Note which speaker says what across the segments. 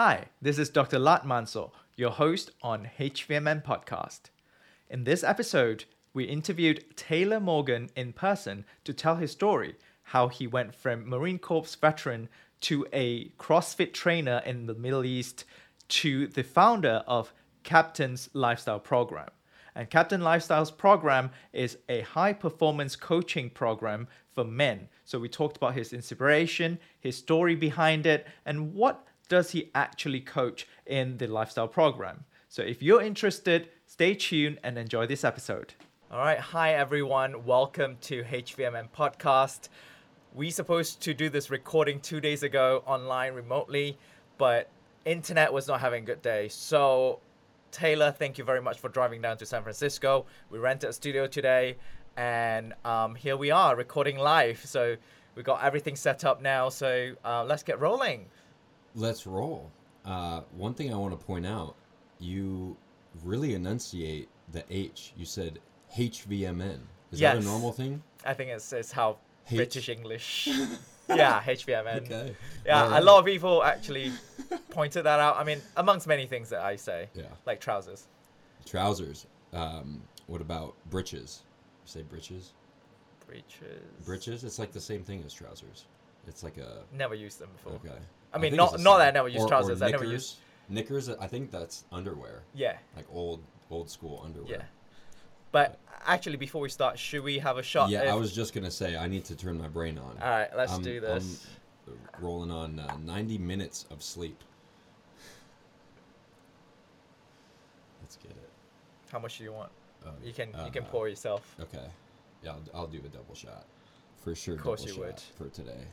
Speaker 1: Hi, this is Dr. Latt Mansor, your host on HVMN Podcast. In this episode, we interviewed Taylor Morgan in person to tell his story how he went from Marine Corps veteran to a CrossFit trainer in the Middle East to the founder of Captain's Lifestyle Program. And Captain Lifestyle's program is a high performance coaching program for men. So we talked about his inspiration, his story behind it, and what does he actually coach in the lifestyle program. So if you're interested, stay tuned and enjoy this episode. All right, hi everyone. Welcome to HVMN podcast. We supposed to do this recording 2 days ago online remotely, but internet was not having a good day. So Taylor, thank you very much for driving down to San Francisco. We rented a studio today, and um, here we are recording live. So we got everything set up now. So uh, let's get rolling.
Speaker 2: Let's roll. Uh, one thing I want to point out, you really enunciate the H. You said HVMN. Is that a normal thing?
Speaker 1: I think it's, it's how
Speaker 2: H-
Speaker 1: British English. yeah, HVMN.
Speaker 2: Okay.
Speaker 1: Yeah,
Speaker 2: Alright.
Speaker 1: a lot of people actually pointed that out. I mean, amongst many things that I say,
Speaker 2: Yeah.
Speaker 1: like trousers.
Speaker 2: Trousers. Um, what about breeches? You say breeches?
Speaker 1: Breeches.
Speaker 2: Breeches? It's like the same thing as trousers. It's like a.
Speaker 1: Never used them before.
Speaker 2: Okay.
Speaker 1: I mean,
Speaker 2: think
Speaker 1: not- not that I never used
Speaker 2: Or- or
Speaker 1: trousers, I never
Speaker 2: knickers.
Speaker 1: used-
Speaker 2: Knickers, I think that's underwear.
Speaker 1: Yeah,
Speaker 2: Like old old school underwear.
Speaker 1: yeah. But actually, before we start, should we have a shot?
Speaker 2: Yeah,
Speaker 1: if-
Speaker 2: I was just gonna say I need to turn my brain on.
Speaker 1: All right, let's
Speaker 2: I'm-
Speaker 1: do this.
Speaker 2: I'm rolling on uh, 90 minutes of sleep. Let's get it.
Speaker 1: How much do you want?
Speaker 2: Um,
Speaker 1: You can you can
Speaker 2: uh,
Speaker 1: pour yourself.
Speaker 2: Okay. Yeah, I'll, I'll do a double shot. For sure.
Speaker 1: Of course
Speaker 2: double
Speaker 1: you
Speaker 2: shot
Speaker 1: would.
Speaker 2: For today.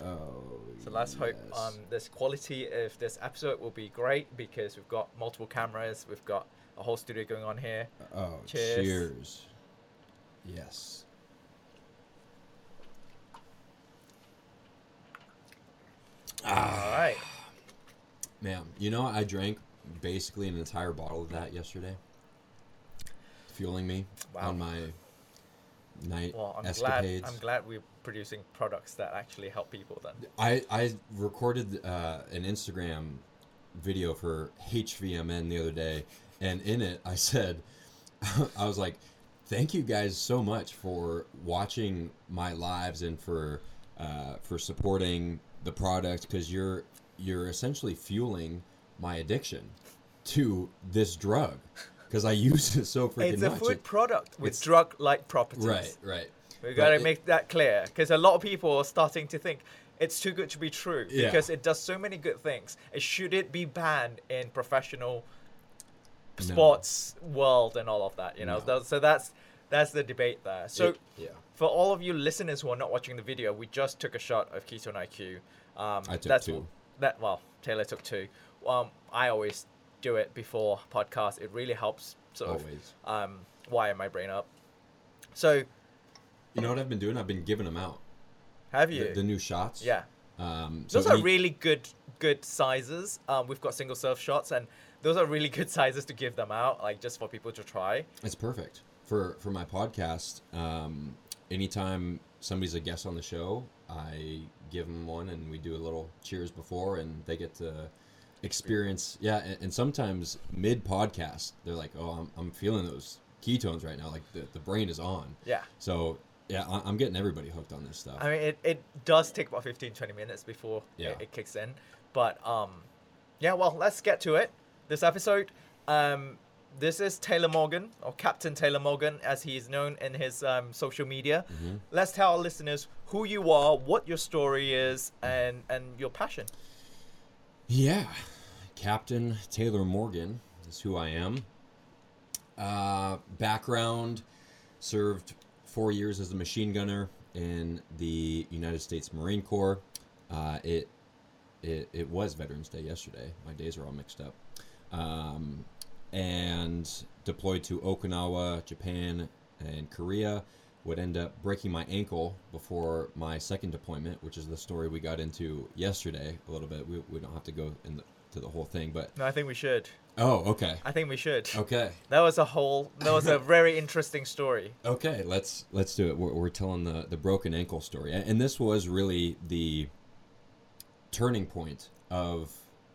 Speaker 2: Oh.
Speaker 1: So let's hope
Speaker 2: yes.
Speaker 1: um, this quality of this episode will be great because we've got multiple cameras, we've got a whole studio going on here.
Speaker 2: Oh,
Speaker 1: cheers.
Speaker 2: cheers. Yes.
Speaker 1: All right.
Speaker 2: Man, you know, I drank basically an entire bottle of that yesterday, fueling me
Speaker 1: Wow.
Speaker 2: on my night
Speaker 1: Well, I'm
Speaker 2: escapades.
Speaker 1: glad I'm glad we're producing products that actually help people. Then.
Speaker 2: I I recorded uh, an Instagram video for HVMN the other day, and in it I said, I was like, "Thank you guys so much for watching my lives and for uh, for supporting the product because you're you're essentially fueling my addiction to this drug because I use it so freaking much.
Speaker 1: It's a
Speaker 2: much."
Speaker 1: food product with drug-like properties.
Speaker 2: right, right.
Speaker 1: We
Speaker 2: But
Speaker 1: gotta
Speaker 2: it-
Speaker 1: make that clear because a lot of people are starting to think it's too good to be true
Speaker 2: Yeah.
Speaker 1: because it does so many good things. It should it be banned in professional
Speaker 2: No.
Speaker 1: sports world and all of that? You know,
Speaker 2: No.
Speaker 1: So that's that's the debate there. So
Speaker 2: It- yeah,
Speaker 1: for all of you listeners who are not watching the video, we just took a shot of Ketone IQ. Um,
Speaker 2: I took
Speaker 1: that's
Speaker 2: two.
Speaker 1: That well, Taylor took two. Um, I always do it before podcast. It really helps sort
Speaker 2: always.
Speaker 1: of um, wire my brain up. So
Speaker 2: You know what I've been doing? I've been giving them out.
Speaker 1: have
Speaker 2: The,
Speaker 1: you?
Speaker 2: the new shots.
Speaker 1: yeah.
Speaker 2: Um, so
Speaker 1: Those are
Speaker 2: any-
Speaker 1: really good good sizes. Um, we've got single serve shots, and those are really good sizes to give them out, like just for people to try.
Speaker 2: It's perfect for for my podcast. Um, anytime somebody's a guest on the show, I give them one, and we do a little cheers before, and they get to experience. Yeah, and, and sometimes mid podcast, they're like, "Oh, I'm, I'm feeling those ketones right now. Like the, the brain is on."
Speaker 1: Yeah.
Speaker 2: So yeah, I, I'm getting everybody hooked on this stuff.
Speaker 1: I mean, it, it does take about 15, 20 minutes before
Speaker 2: Yeah.
Speaker 1: it, it kicks in. But um, yeah, well, let's get to it. This episode, um, this is Taylor Morgan, or Captain Taylor Morgan, as he is known in his um, social media.
Speaker 2: Mm-hmm.
Speaker 1: Let's tell our listeners who you are, what your story is, and, and your passion.
Speaker 2: Yeah, Captain Taylor Morgan is who I am. Uh, background served four years as a machine gunner in the United States Marine Corps. Uh, it, it it was Veterans Day yesterday. My days are all mixed up. Um, and deployed to Okinawa, Japan, and Korea. Would end up breaking my ankle before my second deployment, which is the story we got into yesterday a little bit. We, we don't have to go into the, the whole thing, but
Speaker 1: No, I think we should.
Speaker 2: Oh, okay,
Speaker 1: I think we should.
Speaker 2: okay,
Speaker 1: That was a whole. That was a very interesting story.
Speaker 2: okay. Let's let's do it. We're, we're telling the the broken ankle story, and this was really the turning point of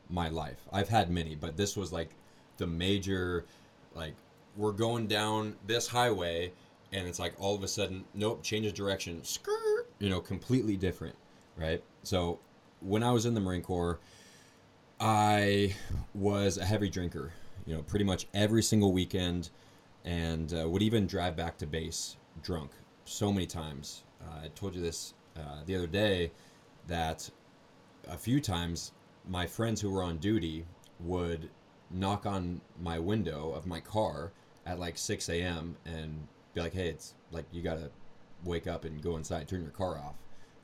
Speaker 2: my life. I've had many, but this was like the major, like we're going down this highway, and it's like all of a sudden, nope, change of direction, skirt, you know, completely different, right? So when I was in the Marine Corps, I was a heavy drinker, you know, pretty much every single weekend, and uh, would even drive back to base drunk so many times. Uh, I told you this uh, the other day that a few times my friends who were on duty would knock on my window of my car at like 6 a.m. and be like, hey, it's like you gotta wake up and go inside, turn your car off.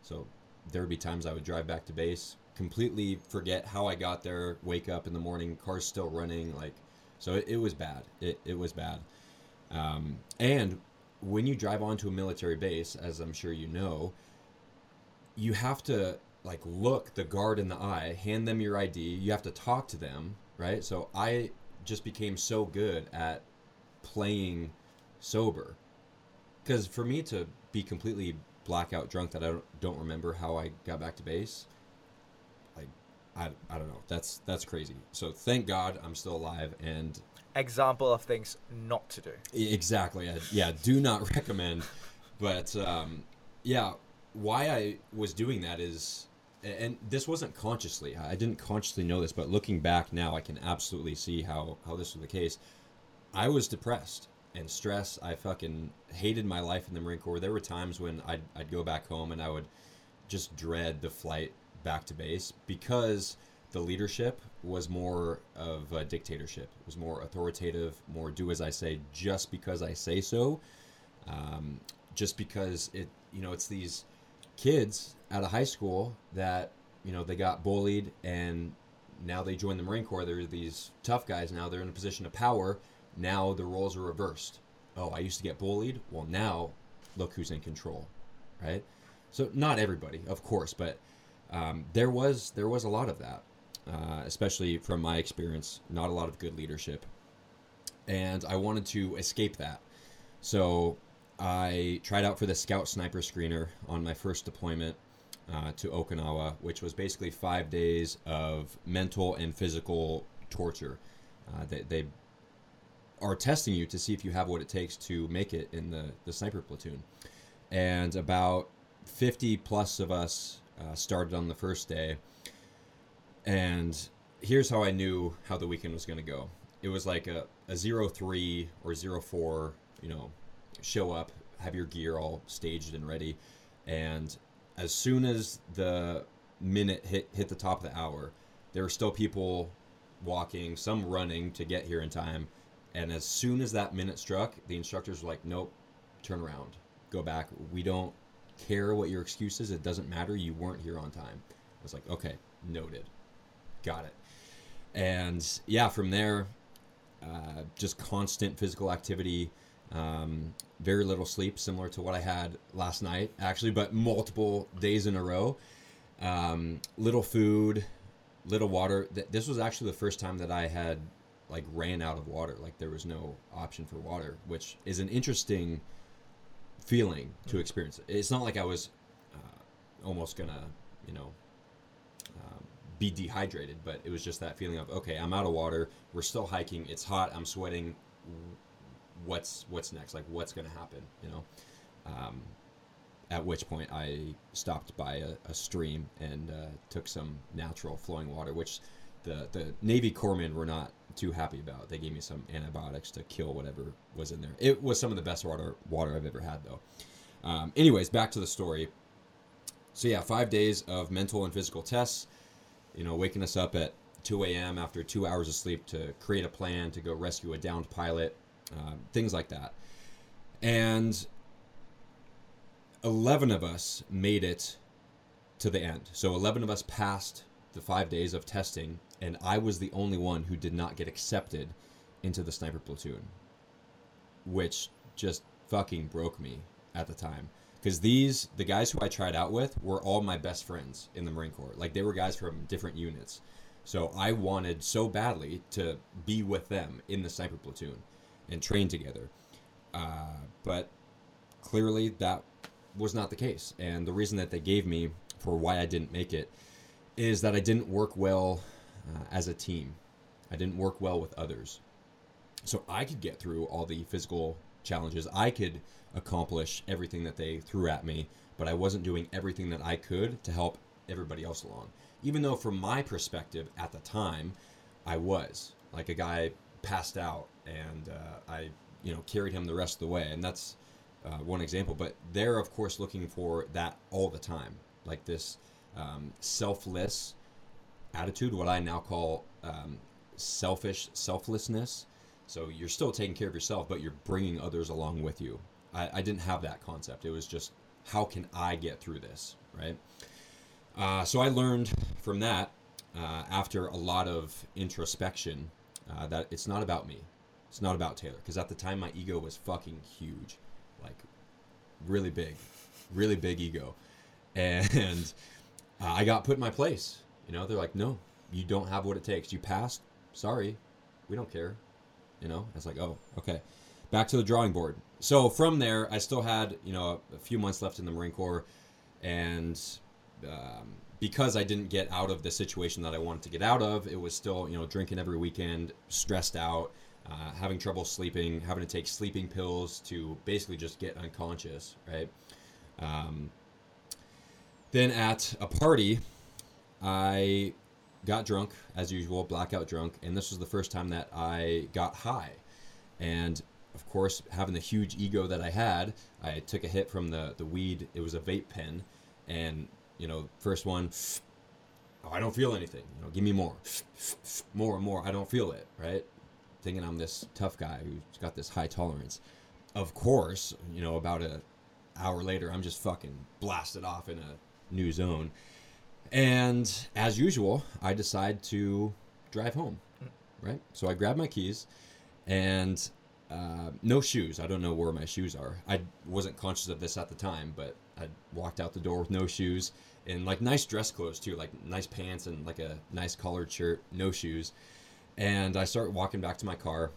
Speaker 2: So there would be times I would drive back to base, completely forget how I got there, wake up in the morning, car's still running, like, so it, it was bad. It, it was bad. Um, and when you drive onto a military base, as I'm sure you know, you have to like look the guard in the eye, hand them your ID. You have to talk to them, right? So I just became so good at playing sober because for me to be completely blackout drunk that I don't, remember how I got back to base, I, I don't know. That's that's crazy. So thank God I'm still alive and
Speaker 1: Example of things not to do.
Speaker 2: Exactly. I, yeah, do not recommend. But um, yeah, why I was doing that is, and this wasn't consciously. I didn't consciously know this, but looking back now, I can absolutely see how how this was the case. I was depressed and stressed. I fucking hated my life in the Marine Corps. There were times when I'd I'd go back home and I would just dread the flight back to base because the leadership was more of a dictatorship. It was more authoritative, more do as I say, just because I say so. Um, just because it, you know, it's these kids out of high school that, you know, they got bullied and now they join the Marine Corps. They're these tough guys now. They're in a position of power. Now the roles are reversed. Oh, I used to get bullied. Well, now look who's in control, right? So not everybody, of course, but um, there was there was a lot of that uh, especially from my experience, not a lot of good leadership. And I wanted to escape that. So I tried out for the Scout Sniper Screener on my first deployment uh, to Okinawa, which was basically five days of mental and physical torture. Uh, they, they are testing you to see if you have what it takes to make it in the, the sniper platoon. And about 50 plus of us uh, started on the first day and here's how I knew how the weekend was going to go. It was like a, a 03 or 04, you know, show up, have your gear all staged and ready. And as soon as the minute hit, hit the top of the hour, there were still people walking, some running to get here in time. And as soon as that minute struck, the instructors were like, nope, turn around, go back. We don't care what your excuse is. It doesn't matter. You weren't here on time. I was like, okay, noted got it. And yeah, from there, uh, just constant physical activity, um, very little sleep, similar to what I had last night, actually, but multiple days in a row. Um, little food, little water. This was actually the first time that I had like ran out of water. Like there was no option for water, which is an interesting feeling to experience. It's not like I was uh, almost gonna, you know, be dehydrated, but it was just that feeling of okay, I'm out of water. We're still hiking. It's hot. I'm sweating. What's what's next? Like what's to happen? You know. Um, at which point I stopped by a, a stream and uh, took some natural flowing water, which the the Navy corpsmen were not too happy about. They gave me some antibiotics to kill whatever was in there. It was some of the best water water I've ever had, though. Um, anyways, back to the story. So yeah, five days of mental and physical tests you know, waking us up at 2 a.m. after two hours of sleep to create a plan to go rescue a downed pilot, uh, things like that. And 11 of us made it to the end. So 11 of us passed the five days of testing, and I was the only one who did not get accepted into the sniper platoon, which just fucking broke me at the time because these the guys who I tried out with were all my best friends in the Marine Corps. Like they were guys from different units. So I wanted so badly to be with them in the sniper platoon and train together. Uh, but clearly that was not the case. And the reason that they gave me for why I didn't make it is that I didn't work well uh, as a team. I didn't work well with others. So I could get through all the physical challenges. I could accomplish everything that they threw at me, but I wasn't doing everything that I could to help everybody else along. Even though, from my perspective at the time, I was like a guy passed out, and uh, I, you know, carried him the rest of the way, and that's uh, one example. But they're of course looking for that all the time, like this um, selfless attitude, what I now call um, selfish selflessness. So you're still taking care of yourself, but you're bringing others along with you. I, I didn't have that concept. It was just, how can I get through this, right? Uh, so I learned from that uh, after a lot of introspection uh, that it's not about me. It's not about Taylor. Because at the time, my ego was fucking huge. Like, really big. Really big ego. And uh, I got put in my place. You know, they're like, no, you don't have what it takes. You passed. Sorry. We don't care. You know, it's like, oh, okay. Back to the drawing board. So from there, I still had, you know, a, few months left in the Marine Corps. And um, because I didn't get out of the situation that I wanted to get out of, it was still, you know, drinking every weekend, stressed out, uh, having trouble sleeping, having to take sleeping pills to basically just get unconscious, right? Um, then at a party, I got drunk as usual, blackout drunk, and this was the first time that I got high. And of course, having the huge ego that I had, I took a hit from the the weed. It was a vape pen, and you know, first one, oh, I don't feel anything. You know, give me more, more and more. I don't feel it. Right, thinking I'm this tough guy who's got this high tolerance. Of course, you know, about a hour later, I'm just fucking blasted off in a new zone. And as usual, I decide to drive home. Right, so I grab my keys, and uh, no shoes. I don't know where my shoes are. I wasn't conscious of this at the time, but I walked out the door with no shoes and like nice dress clothes too, like nice pants and like a nice collared shirt, no shoes. And I start walking back to my car,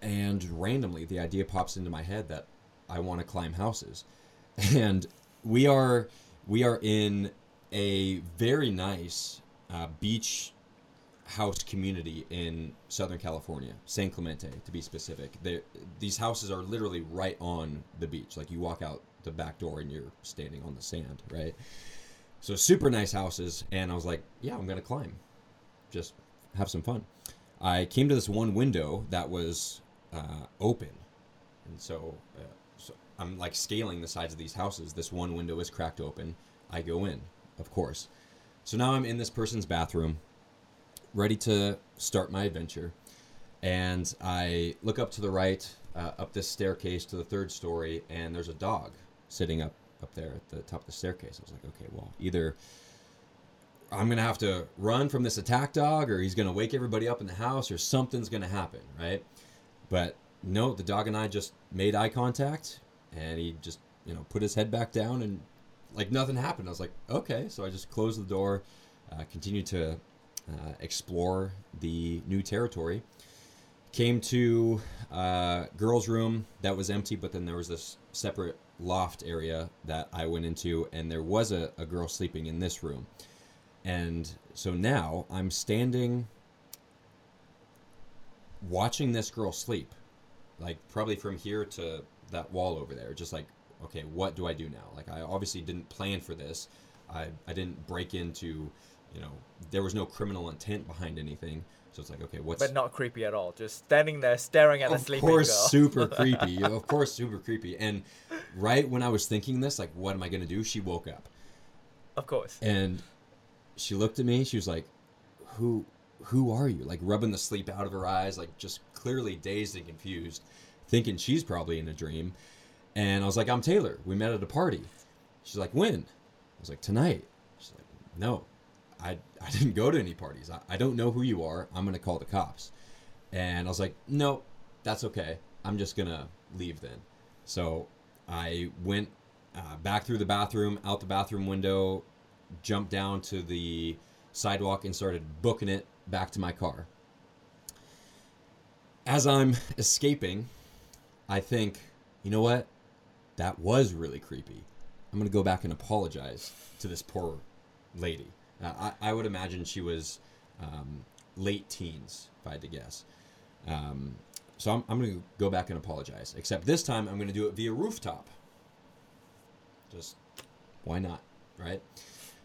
Speaker 2: and randomly the idea pops into my head that I want to climb houses, and we are we are in a very nice uh, beach house community in Southern California, San Clemente to be specific. They're, these houses are literally right on the beach. Like you walk out the back door and you're standing on the sand, right? So super nice houses, and I was like, yeah, I'm gonna climb, just have some fun. I came to this one window that was uh, open, and so, uh, so I'm like scaling the sides of these houses. This one window is cracked open. I go in, of course. So now I'm in this person's bathroom ready to start my adventure. And I look up to the right, uh, up this staircase to the third story, and there's a dog sitting up up there at the top of the staircase. I was like, okay, well, either I'm gonna have to run from this attack dog, or he's gonna wake everybody up in the house, or something's gonna happen, right? But no, the dog and I just made eye contact, and he just you know put his head back down, and like nothing happened. I was like, okay, so I just closed the door, uh, continued to uh, explore the new territory. Came to uh, girls' room that was empty, but then there was this separate loft area that I went into, and there was a, a girl sleeping in this room. And so now I'm standing watching this girl sleep, like probably from here to that wall over there, just like, okay, what do I do now? Like, I obviously didn't plan for this. I, I didn't break into you know, there was no criminal intent behind anything. So it's like, okay, what's
Speaker 1: but not creepy at all. Just standing there staring at the sleeping girl.
Speaker 2: Of course, super creepy. Of course, super creepy. And right when I was thinking this, like, what am I gonna do? She woke up.
Speaker 1: Of course.
Speaker 2: And she looked at me. She was like, "Who, who are you?" Like rubbing the sleep out of her eyes, like just clearly dazed and confused, thinking she's probably in a dream. And I was like, "I'm Taylor. We met at a party." She's like, "When?" I was like, "Tonight." She's like, "No, I, I didn't go to any parties. I, I don't know who you are. I'm going to call the cops. And I was like, no, that's okay. I'm just going to leave then. So I went uh, back through the bathroom, out the bathroom window, jumped down to the sidewalk, and started booking it back to my car. As I'm escaping, I think, you know what? That was really creepy. I'm going to go back and apologize to this poor lady Uh, I, I would imagine she was um, late teens, if I had to guess. Um, so I'm, I'm going to go back and apologize. Except this time, I'm going to do it via rooftop. Just why not, right?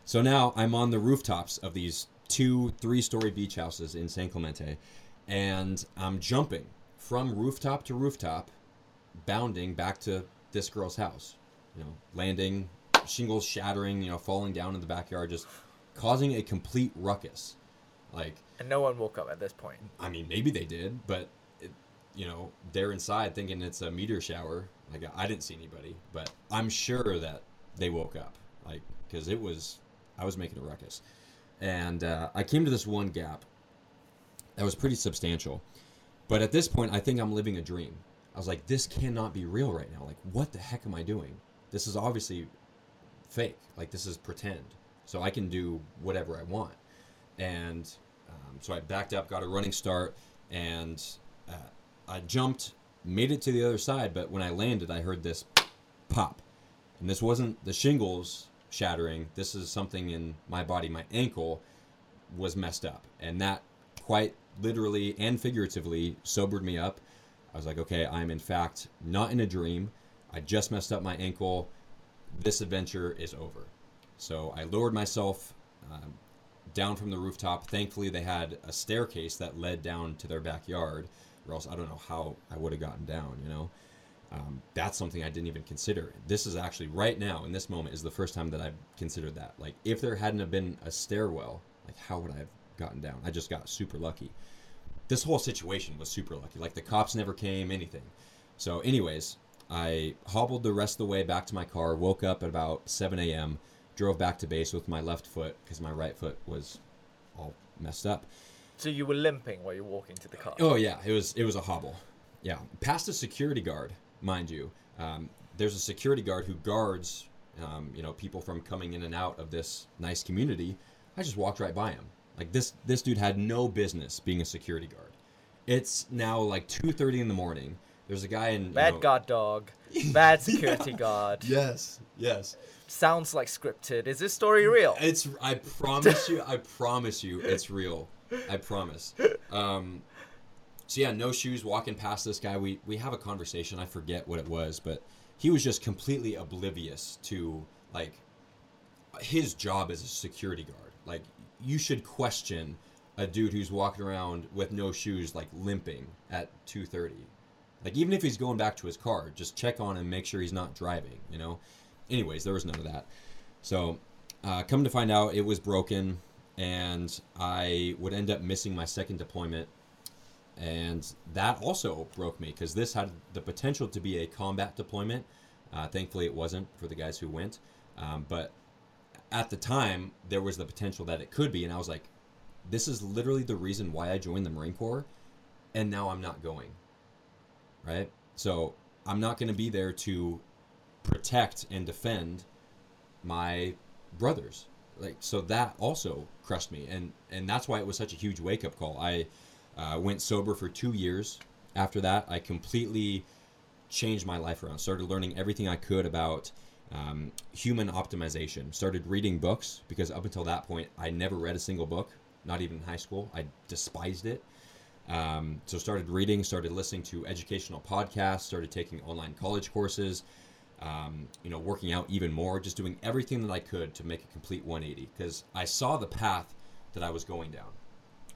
Speaker 2: So now I'm on the rooftops of these two, three story beach houses in San Clemente, and I'm jumping from rooftop to rooftop, bounding back to this girl's house. You know, landing, shingles shattering, you know, falling down in the backyard, just causing a complete ruckus. Like,
Speaker 1: And no one woke up at this point.
Speaker 2: I mean, maybe they did, but it, you know, they're inside thinking it's a meteor shower. Like I didn't see anybody, but I'm sure that they woke up, like because it was I was making a ruckus, and uh, I came to this one gap that was pretty substantial. But at this point, I think I'm living a dream. I was like, this cannot be real right now. Like, what the heck am I doing? This is obviously fake. Like, this is pretend. So I can do whatever I want. And um, so I backed up, got a running start, and uh, I jumped, made it to the other side. But when I landed, I heard this pop. And this wasn't the shingles shattering. This is something in my body. My ankle was messed up. And that quite literally and figuratively sobered me up. I was like, okay, I'm in fact not in a dream. I just messed up my ankle. This adventure is over. So I lowered myself um, down from the rooftop. Thankfully, they had a staircase that led down to their backyard, or else I don't know how I would have gotten down, you know? Um, that's something I didn't even consider. This is actually right now in this moment is the first time that I've considered that. Like, if there hadn't have been a stairwell, like how would I have gotten down? I just got super lucky. This whole situation was super lucky. Like the cops never came, anything. So, anyways, I hobbled the rest of the way back to my car. Woke up at about 7 a.m. Drove back to base with my left foot because my right foot was all messed up.
Speaker 1: So you were limping while you're walking to the car.
Speaker 2: Oh yeah, it was it was a hobble. Yeah, past a security guard, mind you. Um, there's a security guard who guards, um, you know, people from coming in and out of this nice community. I just walked right by him. Like this this dude had no business being a security guard. It's now like 2:30 in the morning. There's a guy in you
Speaker 1: Bad
Speaker 2: know-
Speaker 1: guard dog. Bad security guard.
Speaker 2: Yes, yes.
Speaker 1: Sounds like scripted. Is this story real?
Speaker 2: It's. I promise you. I promise you, it's real. I promise. Um, so yeah, no shoes. Walking past this guy, we we have a conversation. I forget what it was, but he was just completely oblivious to like his job as a security guard. Like you should question a dude who's walking around with no shoes, like limping at two thirty. Like even if he's going back to his car, just check on him, make sure he's not driving. You know. Anyways, there was none of that. So, uh, come to find out, it was broken, and I would end up missing my second deployment, and that also broke me because this had the potential to be a combat deployment. Uh, thankfully, it wasn't for the guys who went, um, but at the time, there was the potential that it could be, and I was like, "This is literally the reason why I joined the Marine Corps, and now I'm not going." Right? So I'm not going to be there to protect and defend my brothers like so that also crushed me and and that's why it was such a huge wake up call i uh, went sober for two years after that i completely changed my life around started learning everything i could about um, human optimization. Started reading books because up until that point i never read a single book not even in high school. I despised it. Um, so started reading started listening to educational podcasts started taking online college courses um, you know, working out even more, just doing everything that I could to make a complete 180 because I saw the path that I was going down.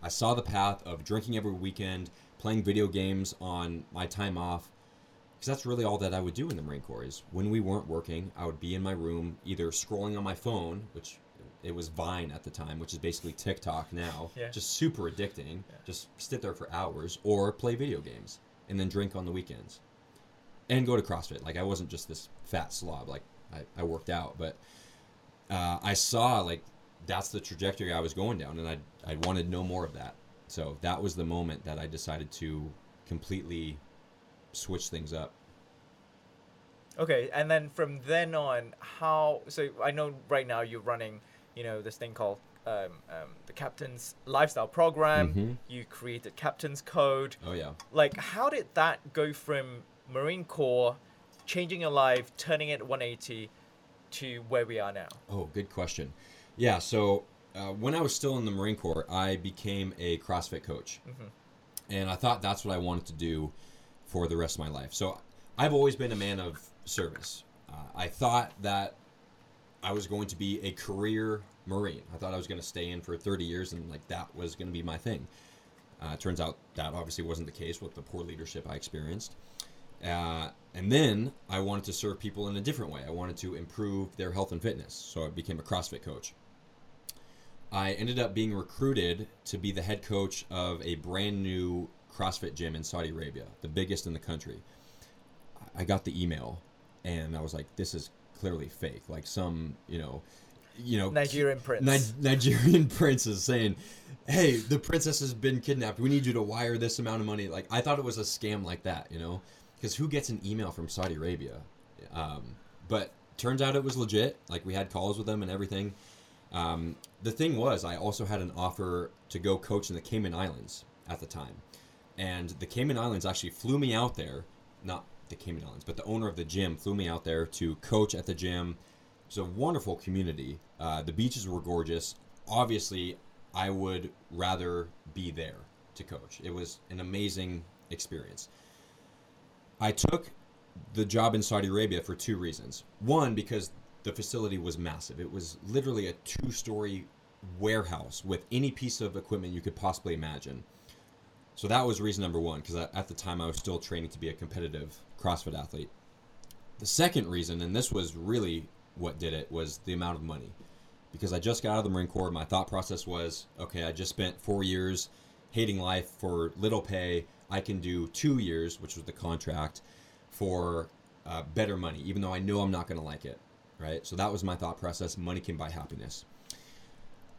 Speaker 2: I saw the path of drinking every weekend, playing video games on my time off, because that's really all that I would do in the Marine Corps. Is when we weren't working, I would be in my room either scrolling on my phone, which it was Vine at the time, which is basically TikTok now,
Speaker 1: Yeah.
Speaker 2: just super addicting. Just sit there for hours, or play video games and then drink on the weekends and go to CrossFit. Like I wasn't just this fat slob. Like I, I worked out, but uh, I saw like that's the trajectory I was going down, and I I wanted no more of that. So that was the moment that I decided to completely switch things up.
Speaker 1: Okay, and then from then on, how? So I know right now you're running, you know, this thing called um, um, the Captain's Lifestyle Program.
Speaker 2: Mhm.
Speaker 1: You created Captain's Code.
Speaker 2: Oh yeah.
Speaker 1: Like, how did that go from Marine Corps, changing your life, turning it 180, to where we are now?
Speaker 2: Oh, good question. Yeah, so uh, when I was still in the Marine Corps, I became a CrossFit coach, and I thought that's what I wanted to do for the rest of my life. So I've always been a man of service. Uh, I thought that I was going to be a career Marine. I thought I was going to stay in for 30 years and like that was going to be my thing. Uh, turns out that obviously wasn't the case with the poor leadership I experienced. Uh, and then I wanted to serve people in a different way. I wanted to improve their health and fitness. So I became a CrossFit coach. I ended up being recruited to be the head coach of a brand new CrossFit gym in Saudi Arabia, the biggest in the country. I got the email and I was like, this is clearly fake. Like some, you know, you know,
Speaker 1: Nigerian prince.
Speaker 2: Ni- Nigerian prince is saying, "Hey, the princess has been kidnapped. We need you to wire this amount of money." Like I thought it was a scam like that, you know, because who gets an email from Saudi Arabia? Um, but turns out it was legit. Like we had calls with them and everything. Um, the thing was, I also had an offer to go coach in the Cayman Islands at the time, and the Cayman Islands actually flew me out there. Not the Cayman Islands, but the owner of the gym flew me out there to coach at the gym. It's a wonderful community. Uh, the beaches were gorgeous. Obviously, I would rather be there to coach. It was an amazing experience. I took the job in Saudi Arabia for two reasons. One, because the facility was massive. It was literally a two story warehouse with any piece of equipment you could possibly imagine. So that was reason number one, because at the time I was still training to be a competitive CrossFit athlete. The second reason, and this was really what did it, was the amount of money. Because I just got out of the Marine Corps, my thought process was okay, I just spent four years hating life for little pay. I can do two years, which was the contract, for uh, better money, even though I know I'm not going to like it. Right? So that was my thought process. Money can buy happiness.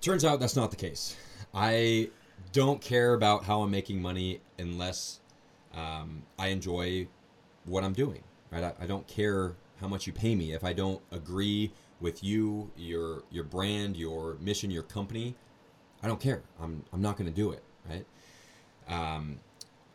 Speaker 2: Turns out that's not the case. I don't care about how I'm making money unless um, I enjoy what I'm doing. Right? I, I don't care how much you pay me if I don't agree with you, your your brand, your mission, your company. I don't care. I'm I'm not going to do it. Right? Um,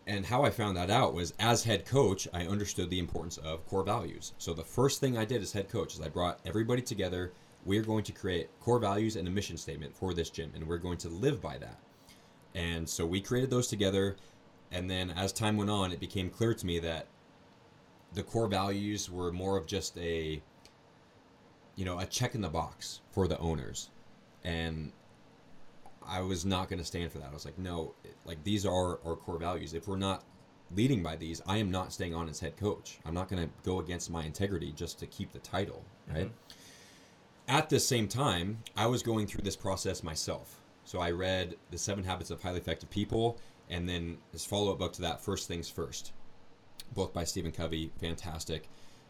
Speaker 2: and how I found that out was as head coach, I understood the importance of core values. So the first thing I did as head coach is I brought everybody together. We're going to create core values and a mission statement for this gym, and we're going to live by that. And so we created those together. And then as time went on, it became clear to me that the core values were more of just a, you know, a check in the box for the owners. And I was not going to stand for that. I was like, no, like these are our core values. If we're not leading by these, I am not staying on as head coach. I'm not going to go against my integrity just to keep the title, right? Mm-hmm. At the same time, I was going through this process myself. So I read The Seven Habits of Highly Effective People and then his follow up book to that, First Things First, both by Stephen Covey, fantastic.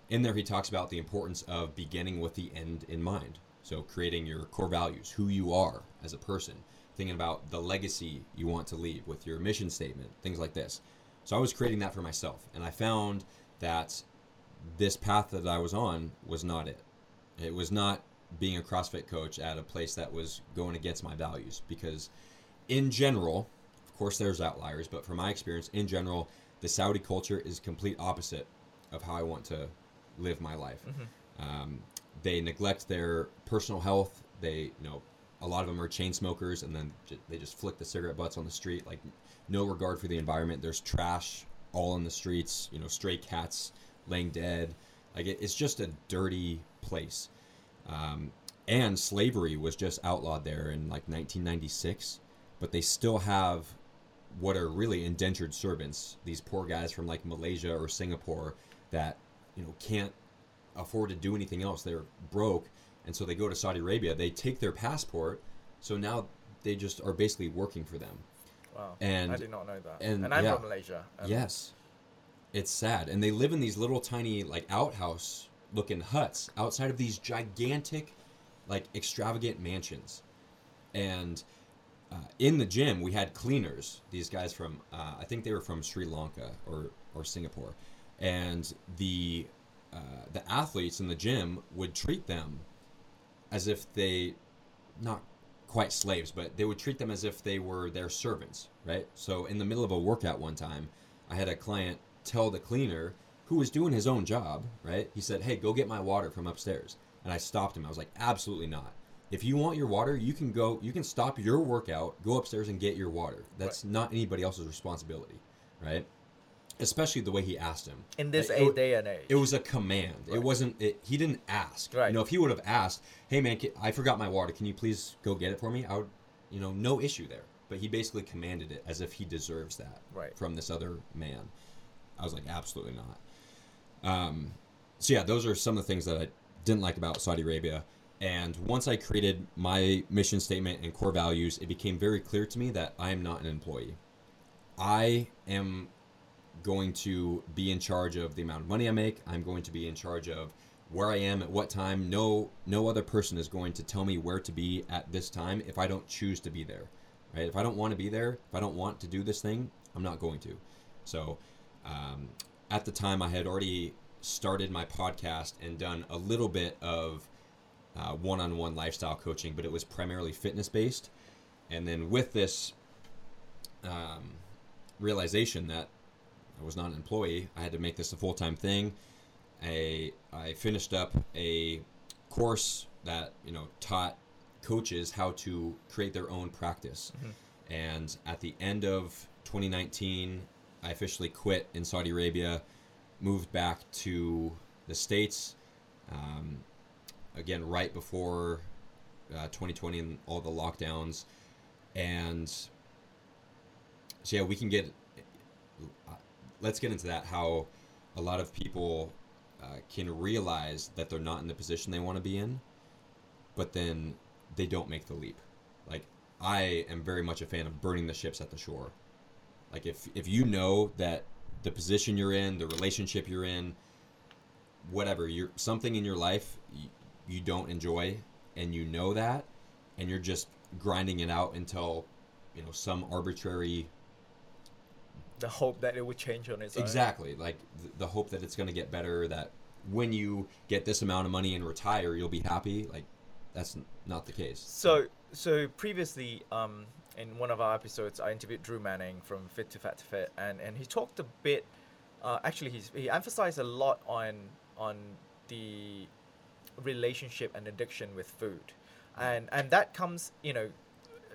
Speaker 2: In there, he talks about the importance of beginning with the end in mind. So creating your core values, who you are as a person, thinking about the legacy you want to leave with your mission statement, things like this. So I was creating that for myself, and I found that this path that I was on was not it. It was not being a CrossFit coach at a place that was going against my values because, in general, of course, there's outliers, but from my experience, in general, the Saudi culture is complete opposite of how I want to live my life. Mm-hmm. Um, they neglect their personal health. They, you know, a lot of them are chain smokers, and then j- they just flick the cigarette butts on the street. Like, no regard for the environment. There's trash all in the streets. You know, stray cats laying dead. Like, it, it's just a dirty place. Um, and slavery was just outlawed there in like 1996, but they still have what are really indentured servants. These poor guys from like Malaysia or Singapore that you know can't afford to do anything else. They're broke, and so they go to Saudi Arabia. They take their passport, so now they just are basically working for them.
Speaker 1: Wow,
Speaker 2: And-
Speaker 1: I did not know that.
Speaker 2: and,
Speaker 1: And, I'm
Speaker 2: yeah.
Speaker 1: from Malaysia. and
Speaker 2: Yes. It's sad. And they live in these little tiny like outhouse looking huts outside of these gigantic like extravagant mansions. And uh, in the gym we had cleaners, these guys from uh, I think they were from Sri Lanka or or Singapore. And the uh, the athletes in the gym would treat them as if they not quite slaves, but they would treat them as if they were their servants, right? So in the middle of a workout one time, I had a client tell the cleaner who was doing his own job, right? He said, "Hey, go get my water from upstairs." And I stopped him. I was like, "Absolutely not." if you want your water, you can go. You can stop your workout, go upstairs and get your water. That's not anybody else's responsibility, right? Especially the way he asked him.
Speaker 1: In this
Speaker 2: Like, it-
Speaker 1: day and age.
Speaker 2: it was a command. It wasn't. It, he didn't ask.
Speaker 1: Right.
Speaker 2: You know, if he would have asked, "Hey man, I forgot my water. Can you please go get it for me?" I would, you know, no issue there. But he basically commanded it as if he deserves that
Speaker 1: Right.
Speaker 2: from this other man. I was like, absolutely not. Um, so yeah, those are some of the things that I didn't like about Saudi Arabia. And once I created my mission statement and core values, it became very clear to me that I am not an employee. I am going to be in charge of the amount of money I make. I'm going to be in charge of where I am at what time. No no other person is going to tell me where to be at this time if I don't choose to be there. Right? If I don't want to be there, if I don't want to do this thing, I'm not going to. So um, at the time I had already started my podcast and done a little bit of uh, one-on-one lifestyle coaching, but it was primarily fitness based. And then with this um, realization that I was not an employee, I had to make this a full-time thing. I I finished up a course that you know taught coaches how to create their own practice. And at the end of 2019, I officially quit in Saudi Arabia, moved back to the states. Um, again, right before uh, 2020 and all the lockdowns, and so yeah, we can get. Let's get into that. How a lot of people uh, can realize that they're not in the position they want to be in, but then they don't make the leap. Like I am very much a fan of burning the ships at the shore. Like if if you know that the position you're in, the relationship you're in, whatever, you're something in your life you, you don't enjoy and you know that and you're just grinding it out until you know some arbitrary
Speaker 1: the hope that it would change on its own.
Speaker 2: exactly. Like th- the hope that it's going to get better that when you get this amount of money and retire you'll be happy. Like that's n- not the case.
Speaker 1: So, so previously, um, in one of our episodes, I interviewed Drew Manning from Fit to Fat to Fit, and, and he talked a bit. Uh, actually, he's, he emphasized a lot on on the relationship and addiction with food, and and that comes, you know,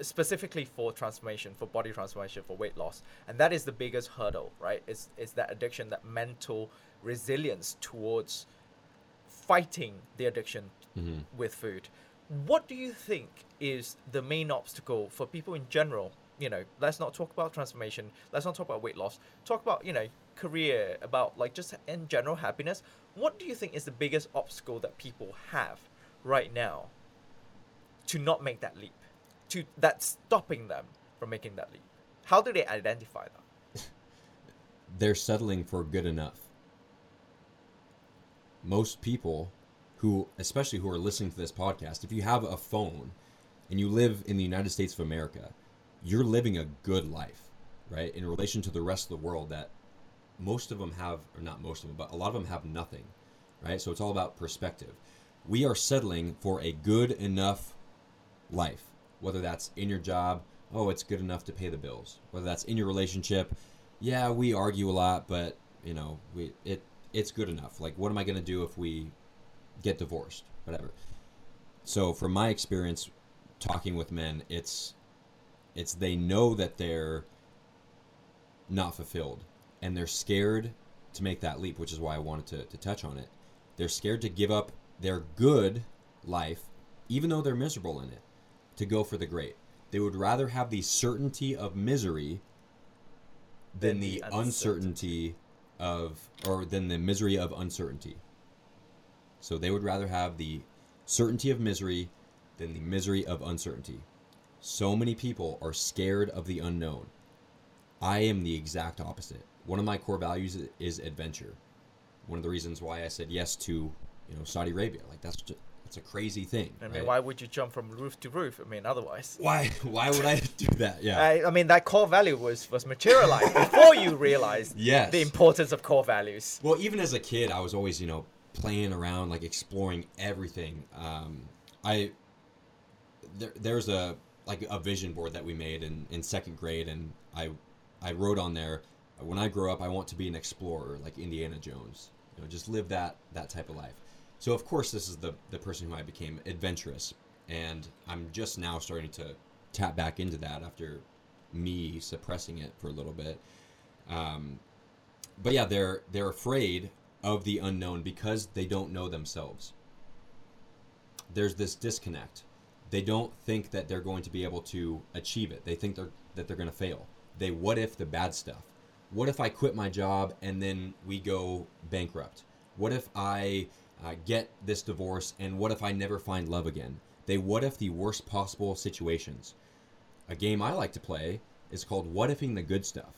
Speaker 1: specifically for transformation, for body transformation, for weight loss, and that is the biggest hurdle, right? It's is that addiction, that mental resilience towards fighting the addiction
Speaker 2: Mhm.
Speaker 1: with food. What do you think is the main obstacle for people in general? You know, let's not talk about transformation. Let's not talk about weight loss. Talk about, you know, career, about like just in general happiness. What do you think is the biggest obstacle that people have right now to not make that leap? To that's stopping them from making that leap. How do they identify that?
Speaker 2: they're settling for good enough. Most people who, especially who are listening to this podcast, if you have a phone and you live in the United States of America, you're living a good life, right? In relation to the rest of the world that most of them have, or not most of them, but a lot of them have nothing, right? So it's all about perspective. We are settling for a good enough life, whether that's in your job, oh, it's good enough to pay the bills, whether that's in your relationship, yeah, we argue a lot, but you know, we it it's good enough. Like, what am I gonna do if we get divorced? Whatever. So, from my experience talking with men, it's it's they know that they're not fulfilled and they're scared to make that leap, which is why I wanted to, to touch on it. They're scared to give up their good life, even though they're miserable in it, to go for the great. They would rather have the certainty of misery than the uncertainty of, or than the misery of uncertainty. So they would rather have the certainty of misery than the misery of uncertainty. So many people are scared of the unknown. I am the exact opposite. One of my core values is adventure. One of the reasons why I said yes to, you know, Saudi Arabia. Like that's just, that's a crazy thing.
Speaker 1: I mean,
Speaker 2: right?
Speaker 1: why would you jump from roof to roof? I mean, otherwise.
Speaker 2: why why would I do that? Yeah.
Speaker 1: I, I mean, that core value was, was materialized before you realized
Speaker 2: Yes.
Speaker 1: the importance of core values.
Speaker 2: Well, even as a kid, I was always, you know, playing around, like exploring everything. Um, I there, there's a like a vision board that we made in, in second grade, and I I wrote on there, when I grow up, I want to be an explorer, like Indiana Jones. You know, just live that that type of life. So of course, this is the the person who I became, adventurous. and I'm just now starting to tap back into that after me suppressing it for a little bit. Um, but yeah, they're they're afraid of the unknown because they don't know themselves. There's this disconnect. They don't think that they're going to be able to achieve it. They think they're that they're going to fail. They what if the bad stuff. What if I quit my job and then we go bankrupt? What if I uh, get this divorce and what if I never find love again? They what if the worst possible situations. A game I like to play is called What Ifing the Good Stuff.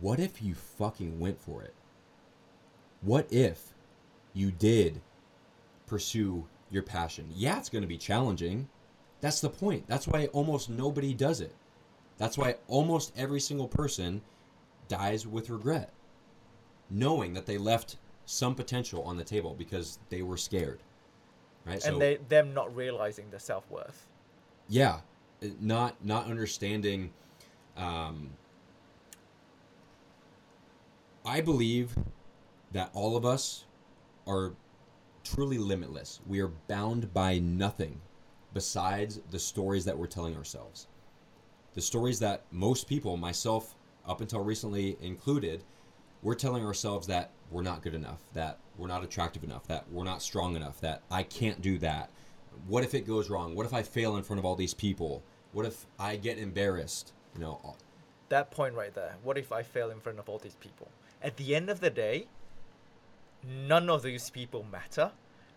Speaker 2: What if you fucking went for it? What if you did pursue your passion? Yeah, it's going to be challenging. That's the point. That's why almost nobody does it. That's why almost every single person dies with regret, knowing that they left some potential on the table because they were scared. Right?
Speaker 1: and they them not realizing their self worth.
Speaker 2: yeah, uh, not not understanding. Um, I believe that all of us are truly limitless. We are bound by nothing besides the stories that we're telling ourselves. The stories that most people, myself up until recently included, we're telling ourselves that we're not good enough, that we're not attractive enough, that we're not strong enough, that I can't do that. What if it goes wrong? What if I fail in front of all these people? What if I get embarrassed? You know,
Speaker 1: That point right there. What if I fail in front of all these people? At the end of the day, none of those people matter.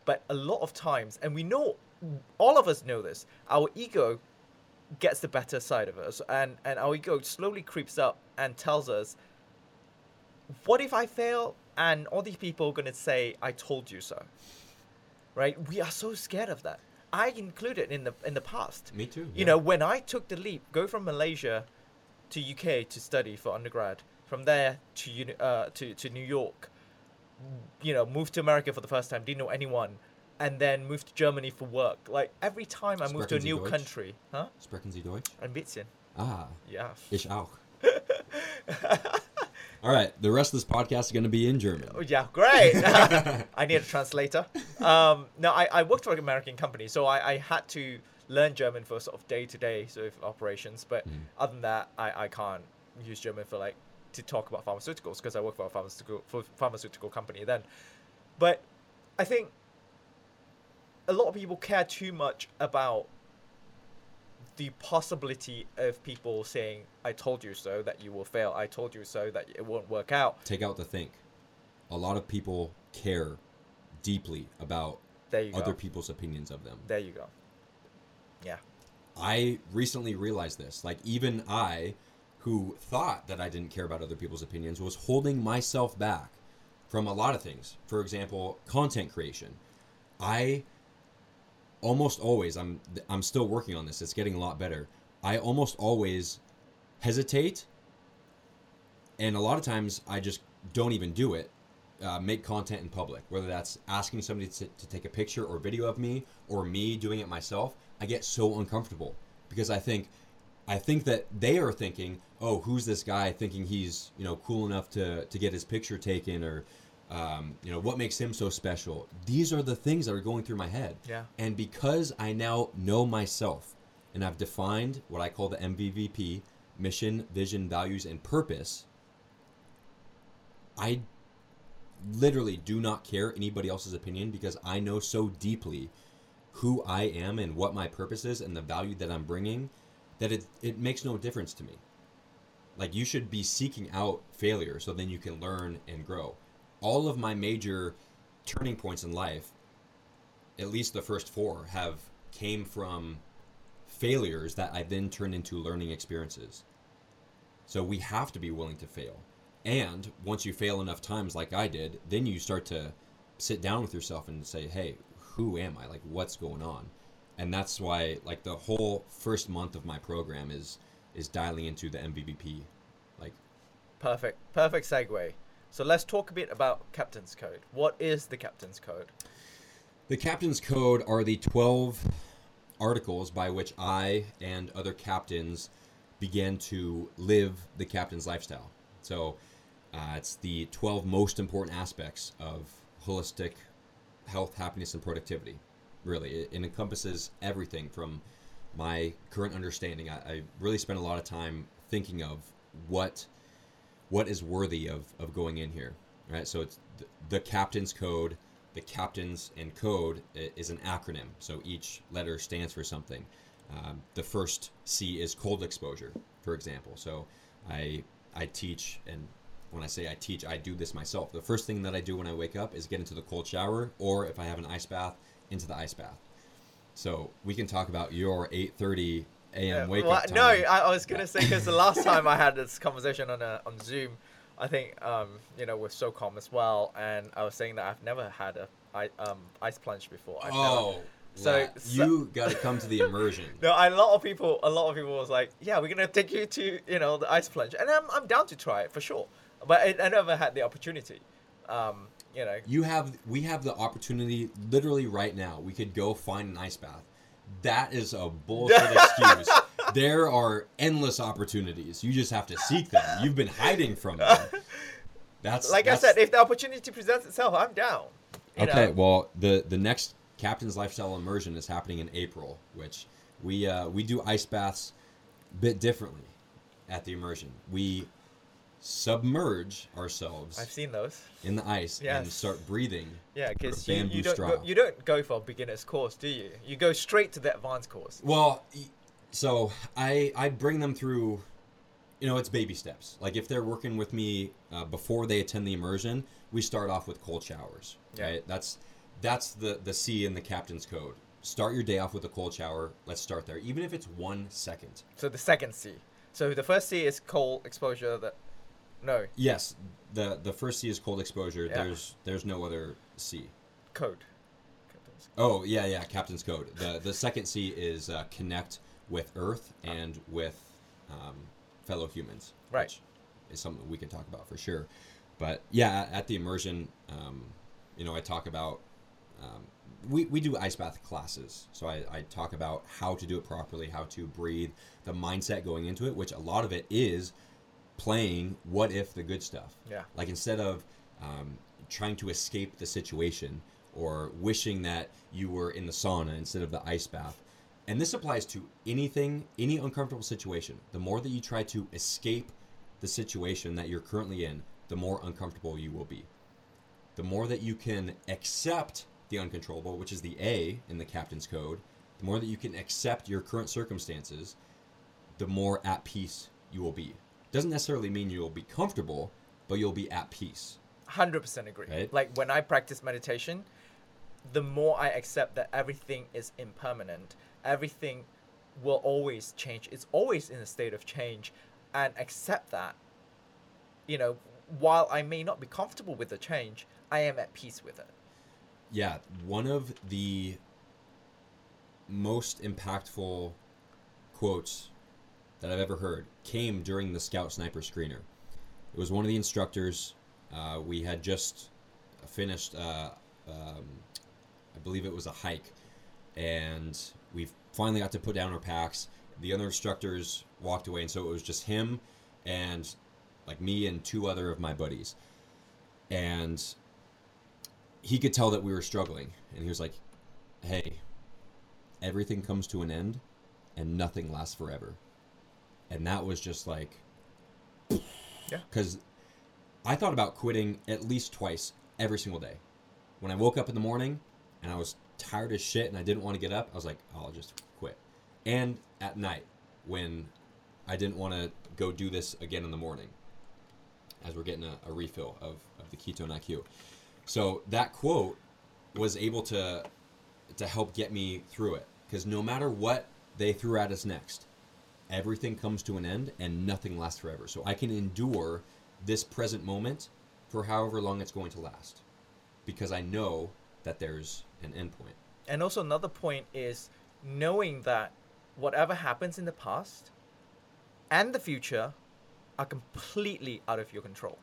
Speaker 1: But a lot of times, and we know, all of us know this, our ego gets the better side of us, and, and our ego slowly creeps up and tells us, what if I fail and all these people are going to say, I told you so? Right? We are so scared of that. I included in the in the past.
Speaker 2: me too.
Speaker 1: You
Speaker 2: yeah.
Speaker 1: know, when I took the leap, go from Malaysia to UK to study for undergrad, from there to uni- uh, to to New York, you know, moved to America for the first time, didn't know anyone, and then moved to Germany for work. Like every time I moved to a new
Speaker 2: Deutsch?
Speaker 1: country, huh?
Speaker 2: Sprechen Sie Deutsch?
Speaker 1: Ein bisschen,
Speaker 2: Ah,
Speaker 1: yeah.
Speaker 2: ich auch. All right, the rest of this podcast is going to be in German.
Speaker 1: Oh, yeah, great. I need a translator. Um, no, I, I worked for an American company, so I, I had to learn German for sort of day to day sort of operations. But other than that, I, I can't use German for like to talk about pharmaceuticals because I work for a pharmaceutical for pharmaceutical company then. But I think a lot of people care too much about the possibility of people saying, "I told you so," that you will fail. I told you so that it won't work out.
Speaker 2: Take out the think. A lot of people care deeply about other
Speaker 1: go.
Speaker 2: people's opinions of them.
Speaker 1: There you go. Yeah.
Speaker 2: I recently realized this. Like, even I, who thought that I didn't care about other people's opinions, was holding myself back from a lot of things. For example, content creation. I almost always I'm I'm still working on this. It's getting a lot better. I almost always hesitate and a lot of times I just don't even do it. Uh, make content in public, whether that's asking somebody to, to take a picture or video of me, or me doing it myself. I get so uncomfortable because I think, I think that they are thinking, oh, who's this guy thinking he's you know cool enough to to get his picture taken, or um, you know what makes him so special. These are the things that are going through my head.
Speaker 1: Yeah.
Speaker 2: And because I now know myself, and I've defined what I call the MVVP mission, vision, values, and purpose, I literally do not care anybody else's opinion because I know so deeply who I am and what my purpose is and the value that I'm bringing that it, it makes no difference to me. Like, you should be seeking out failure so then you can learn and grow. All of my major turning points in life, at least the first four, have came from failures that I then turned into learning experiences. So we have to be willing to fail. And once you fail enough times, like I did, then you start to sit down with yourself and say, hey, who am I? Like, what's going on? And that's why, like, the whole first month of my program is is dialing into the MVVP. Like,
Speaker 1: Perfect. Perfect segue. So let's talk a bit about Captain's Code. What is the Captain's Code?
Speaker 2: The Captain's Code are the 12 articles by which I and other captains began to live the captain's lifestyle. So uh, it's the 12 most important aspects of holistic health, happiness, and productivity. Really, it, it encompasses everything from my current understanding. I, I really spent a lot of time thinking of what what is worthy of, of going in here, right? So it's the, the captain's code. The captain's and code is an acronym, so each letter stands for something. Um, the first C is cold exposure, for example. So I I teach, and when I say I teach, I do this myself. The first thing that I do when I wake up is get into the cold shower, or if I have an ice bath, into the ice bath. So we can talk about your 8:30 a.m.
Speaker 1: Yeah,
Speaker 2: wake
Speaker 1: well,
Speaker 2: up time.
Speaker 1: No, I, I was gonna say because the last time I had this conversation on a, on Zoom, I think um, you know with SOCOM as well, and I was saying that I've never had a I, um, ice plunge before. I've never-
Speaker 2: oh,
Speaker 1: So- so-
Speaker 2: you got to come to the immersion.
Speaker 1: No, a lot of people, a lot of people was like, "Yeah, we're gonna take you to you know the ice plunge," and I'm, I'm down to try it for sure, but I, I never had the opportunity. Um, you know,
Speaker 2: You have we have the opportunity literally right now. We could go find an ice bath. That is a bullshit excuse. There are endless opportunities. You just have to seek them. You've been hiding from them. That's
Speaker 1: like
Speaker 2: that's-
Speaker 1: I said, if the opportunity presents itself, I'm down.
Speaker 2: Okay,
Speaker 1: know?
Speaker 2: well, the the next Captain's Lifestyle Immersion is happening in April, which we uh, we do ice baths a bit differently at the immersion. We submerge ourselves
Speaker 1: I've seen those.
Speaker 2: in the ice and start breathing.
Speaker 1: Yeah, because you, you don't go, you don't go for a beginner's course, do you? You go straight to the advanced course.
Speaker 2: Well, so I I bring them through. You know, it's baby steps. Like if they're working with me uh, before they attend the immersion, we start off with cold showers.
Speaker 1: Yeah.
Speaker 2: Right. That's that's the the C in the captain's code. Start your day off with a cold shower. Let's start there, even if it's one second.
Speaker 1: So the second C. So the first C is cold exposure. That no
Speaker 2: Yes, the the first C is cold exposure.
Speaker 1: Yeah.
Speaker 2: There's there's no other C.
Speaker 1: code.
Speaker 2: Oh yeah, yeah, captain's code. The the second C is uh, connect with Earth and with um, fellow humans.
Speaker 1: Right.
Speaker 2: Which is something we can talk about for sure. But yeah, at the immersion, um, you know, I talk about. Um, we, we do ice bath classes, so I, I talk about how to do it properly, how to breathe, the mindset going into it, which a lot of it is playing what if the good stuff.
Speaker 1: Yeah.
Speaker 2: Like instead of um, trying to escape the situation or wishing that you were in the sauna instead of the ice bath. And this applies to anything, any uncomfortable situation. The more that you try to escape the situation that you're currently in, the more uncomfortable you will be. The more that you can accept the uncontrollable, which is the A in the captain's code, the more that you can accept your current circumstances, the more at peace you will be. Doesn't necessarily mean you'll be comfortable, but you'll be at peace.
Speaker 1: Hundred percent agree.
Speaker 2: Right.
Speaker 1: Like when I practice meditation, the more I accept that everything is impermanent, everything will always change. It's always in a state of change, and accept that. You know, while I may not be comfortable with the change, I am at peace with it.
Speaker 2: Yeah, one of the most impactful quotes that I've ever heard came during the Scout Sniper Screener. It was one of the instructors. Uh, we had just finished, uh, um, I believe it was a hike, and we finally got to put down our packs. The other instructors walked away, and so it was just him and like me and two other of my buddies. And he could tell that we were struggling and he was like hey everything comes to an end and nothing lasts forever and that was just like
Speaker 1: Yeah.
Speaker 2: because i thought about quitting at least twice every single day. When i woke up in the morning and i was tired as shit and i didn't want to get up i was like oh, i'll just quit. And at night when i didn't want to go do this again in the morning as we're getting a, a refill of, of the ketone iq so that quote was able to to help get me through it. Because no matter what they threw at us next, everything comes to an end and nothing lasts forever. So I can endure this present moment for however long it's going to last because I know that there's an end point.
Speaker 1: And also another point is knowing that whatever happens in the past and the future are completely out of your control.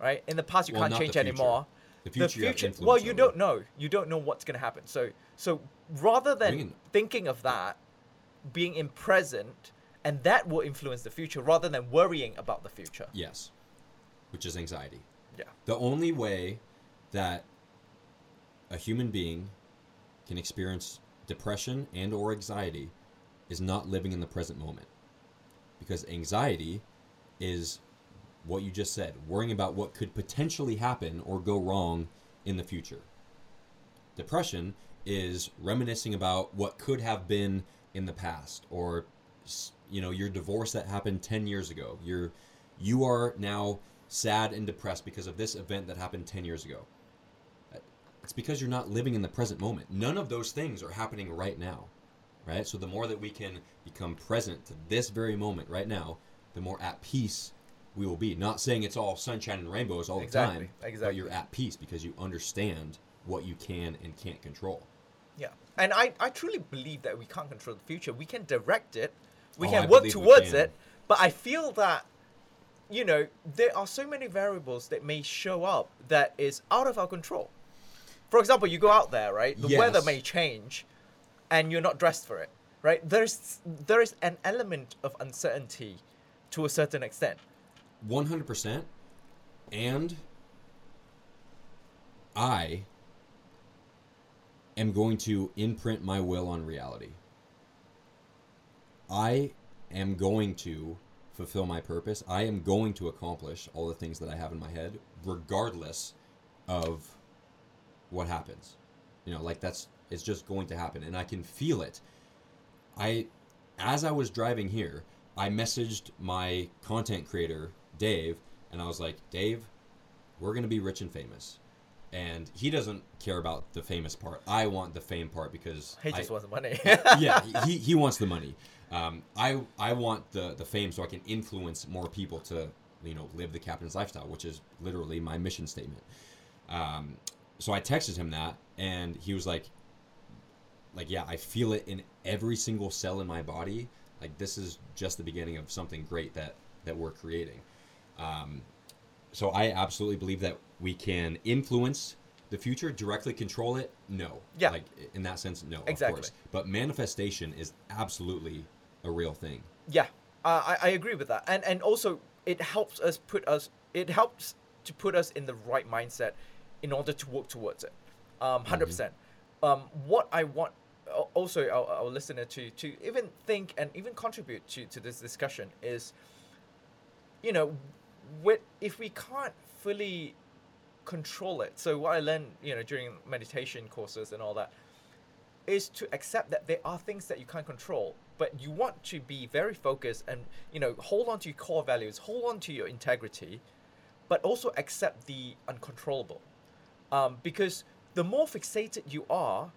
Speaker 1: Right? In the past you
Speaker 2: Well,
Speaker 1: can't
Speaker 2: not the
Speaker 1: change
Speaker 2: future.
Speaker 1: anymore.
Speaker 2: The future, you
Speaker 1: well, you
Speaker 2: over.
Speaker 1: don't know. You don't know what's going to happen. So so rather than thinking of that, being in present and that will influence the future rather than worrying about the future.
Speaker 2: Yes, which is anxiety.
Speaker 1: Yeah.
Speaker 2: The only way that a human being can experience depression and or anxiety is not living in the present moment. Because anxiety is what you just said, worrying about what could potentially happen or go wrong in the future. Depression is reminiscing about what could have been in the past or you know your divorce that happened 10 years ago. You're you are now sad and depressed because of this event that happened 10 years ago. It's because you're not living in the present moment. None of those things are happening right now. Right? So the more that we can become present to this very moment right now, the more at peace we will be. Not saying it's all sunshine and rainbows all
Speaker 1: exactly,
Speaker 2: the time,
Speaker 1: exactly.
Speaker 2: but you're at peace because you understand what you can and can't control.
Speaker 1: Yeah. And I, I truly believe that we can't control the future. We can direct it, Oh, we
Speaker 2: Oh,
Speaker 1: can
Speaker 2: I
Speaker 1: work towards
Speaker 2: can.
Speaker 1: it, but I feel that, you know, there are so many variables that may show up that is out of our control. For example, you go out there, right? The weather may change and you're not dressed for it, right? There's, there is an element of uncertainty to a certain extent.
Speaker 2: 100% and I am going to imprint my will on reality. I am going to fulfill my purpose. I am going to accomplish all the things that I have in my head, regardless of what happens. You know, like that's it's just going to happen, and I can feel it. I, as I was driving here, I messaged my content creator Dave, and I was like, Dave, we're gonna be rich and famous. And he doesn't care about the famous part. I want the fame part because
Speaker 1: He just
Speaker 2: I,
Speaker 1: wants the money.
Speaker 2: yeah, he, he wants the money. Um, I I want the the fame so I can influence more people to you know live the captain's lifestyle, which is literally my mission statement. Um, so I texted him that, and he was like, like yeah, I feel it in every single cell in my body. Like this is just the beginning of something great that that we're creating. Um, so I absolutely believe that we can influence the future, directly control it. No,
Speaker 1: Yeah.
Speaker 2: like in that sense, no,
Speaker 1: Exactly.
Speaker 2: of course. But manifestation is absolutely a real thing.
Speaker 1: Yeah, uh, I, I agree with that, and and also it helps us put us it helps to put us in the right mindset in order to work towards it. Um, 100 percent. Um, what I want also our, our listener to to even think and even contribute to to this discussion is, you know, if we can't fully control it. So what I learned, you know, during meditation courses and all that, is to accept that there are things that you can't control, but you want to be very focused and you know hold on to your core values, hold on to your integrity, but also accept the uncontrollable, um, because the more fixated you are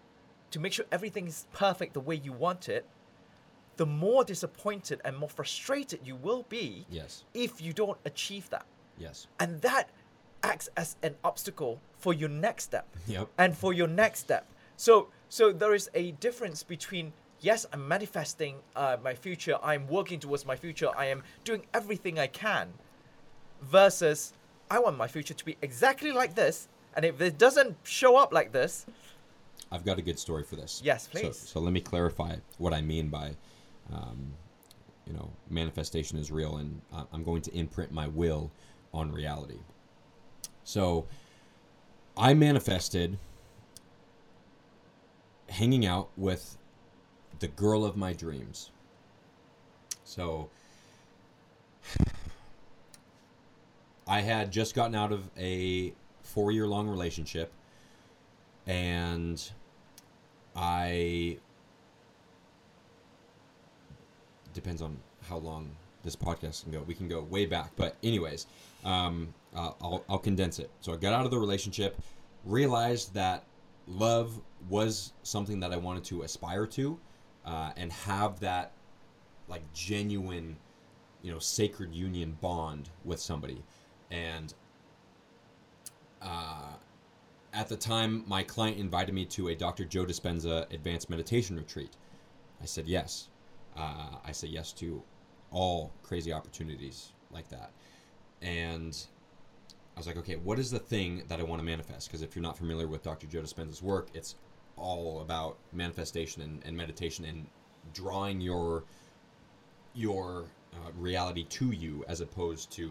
Speaker 1: to make sure everything is perfect the way you want it, the more disappointed and more frustrated you will be
Speaker 2: Yes,
Speaker 1: if you don't achieve that,
Speaker 2: yes,
Speaker 1: and that acts as an obstacle for your next step
Speaker 2: yep,
Speaker 1: and for your next step. So so there is a difference between yes, I'm manifesting uh, my future, I'm working towards my future, I am doing everything I can, versus I want my future to be exactly like this, and if it doesn't show up like this,
Speaker 2: I've got a good story for this.
Speaker 1: Yes,
Speaker 2: So-
Speaker 1: please.
Speaker 2: So, let me clarify what I mean by, um, you know, manifestation is real, and I'm going to imprint my will on reality. So, I manifested hanging out with the girl of my dreams. So, I had just gotten out of a four year long relationship, and I depends on how long this podcast can go. We can go way back, but anyways, um, uh, I'll I'll condense it. So I got out of the relationship, realized that love was something that I wanted to aspire to, uh, and have that like genuine, you know, sacred union bond with somebody, and uh, at the time, my client invited me to a Dr. Joe Dispenza advanced meditation retreat. I said yes. Uh, I say yes to all crazy opportunities like that. And I was like, okay, what is the thing that I want to manifest? Because if you're not familiar with Dr. Joe Dispenza's work, it's all about manifestation and, and meditation and drawing your your uh, reality to you as opposed to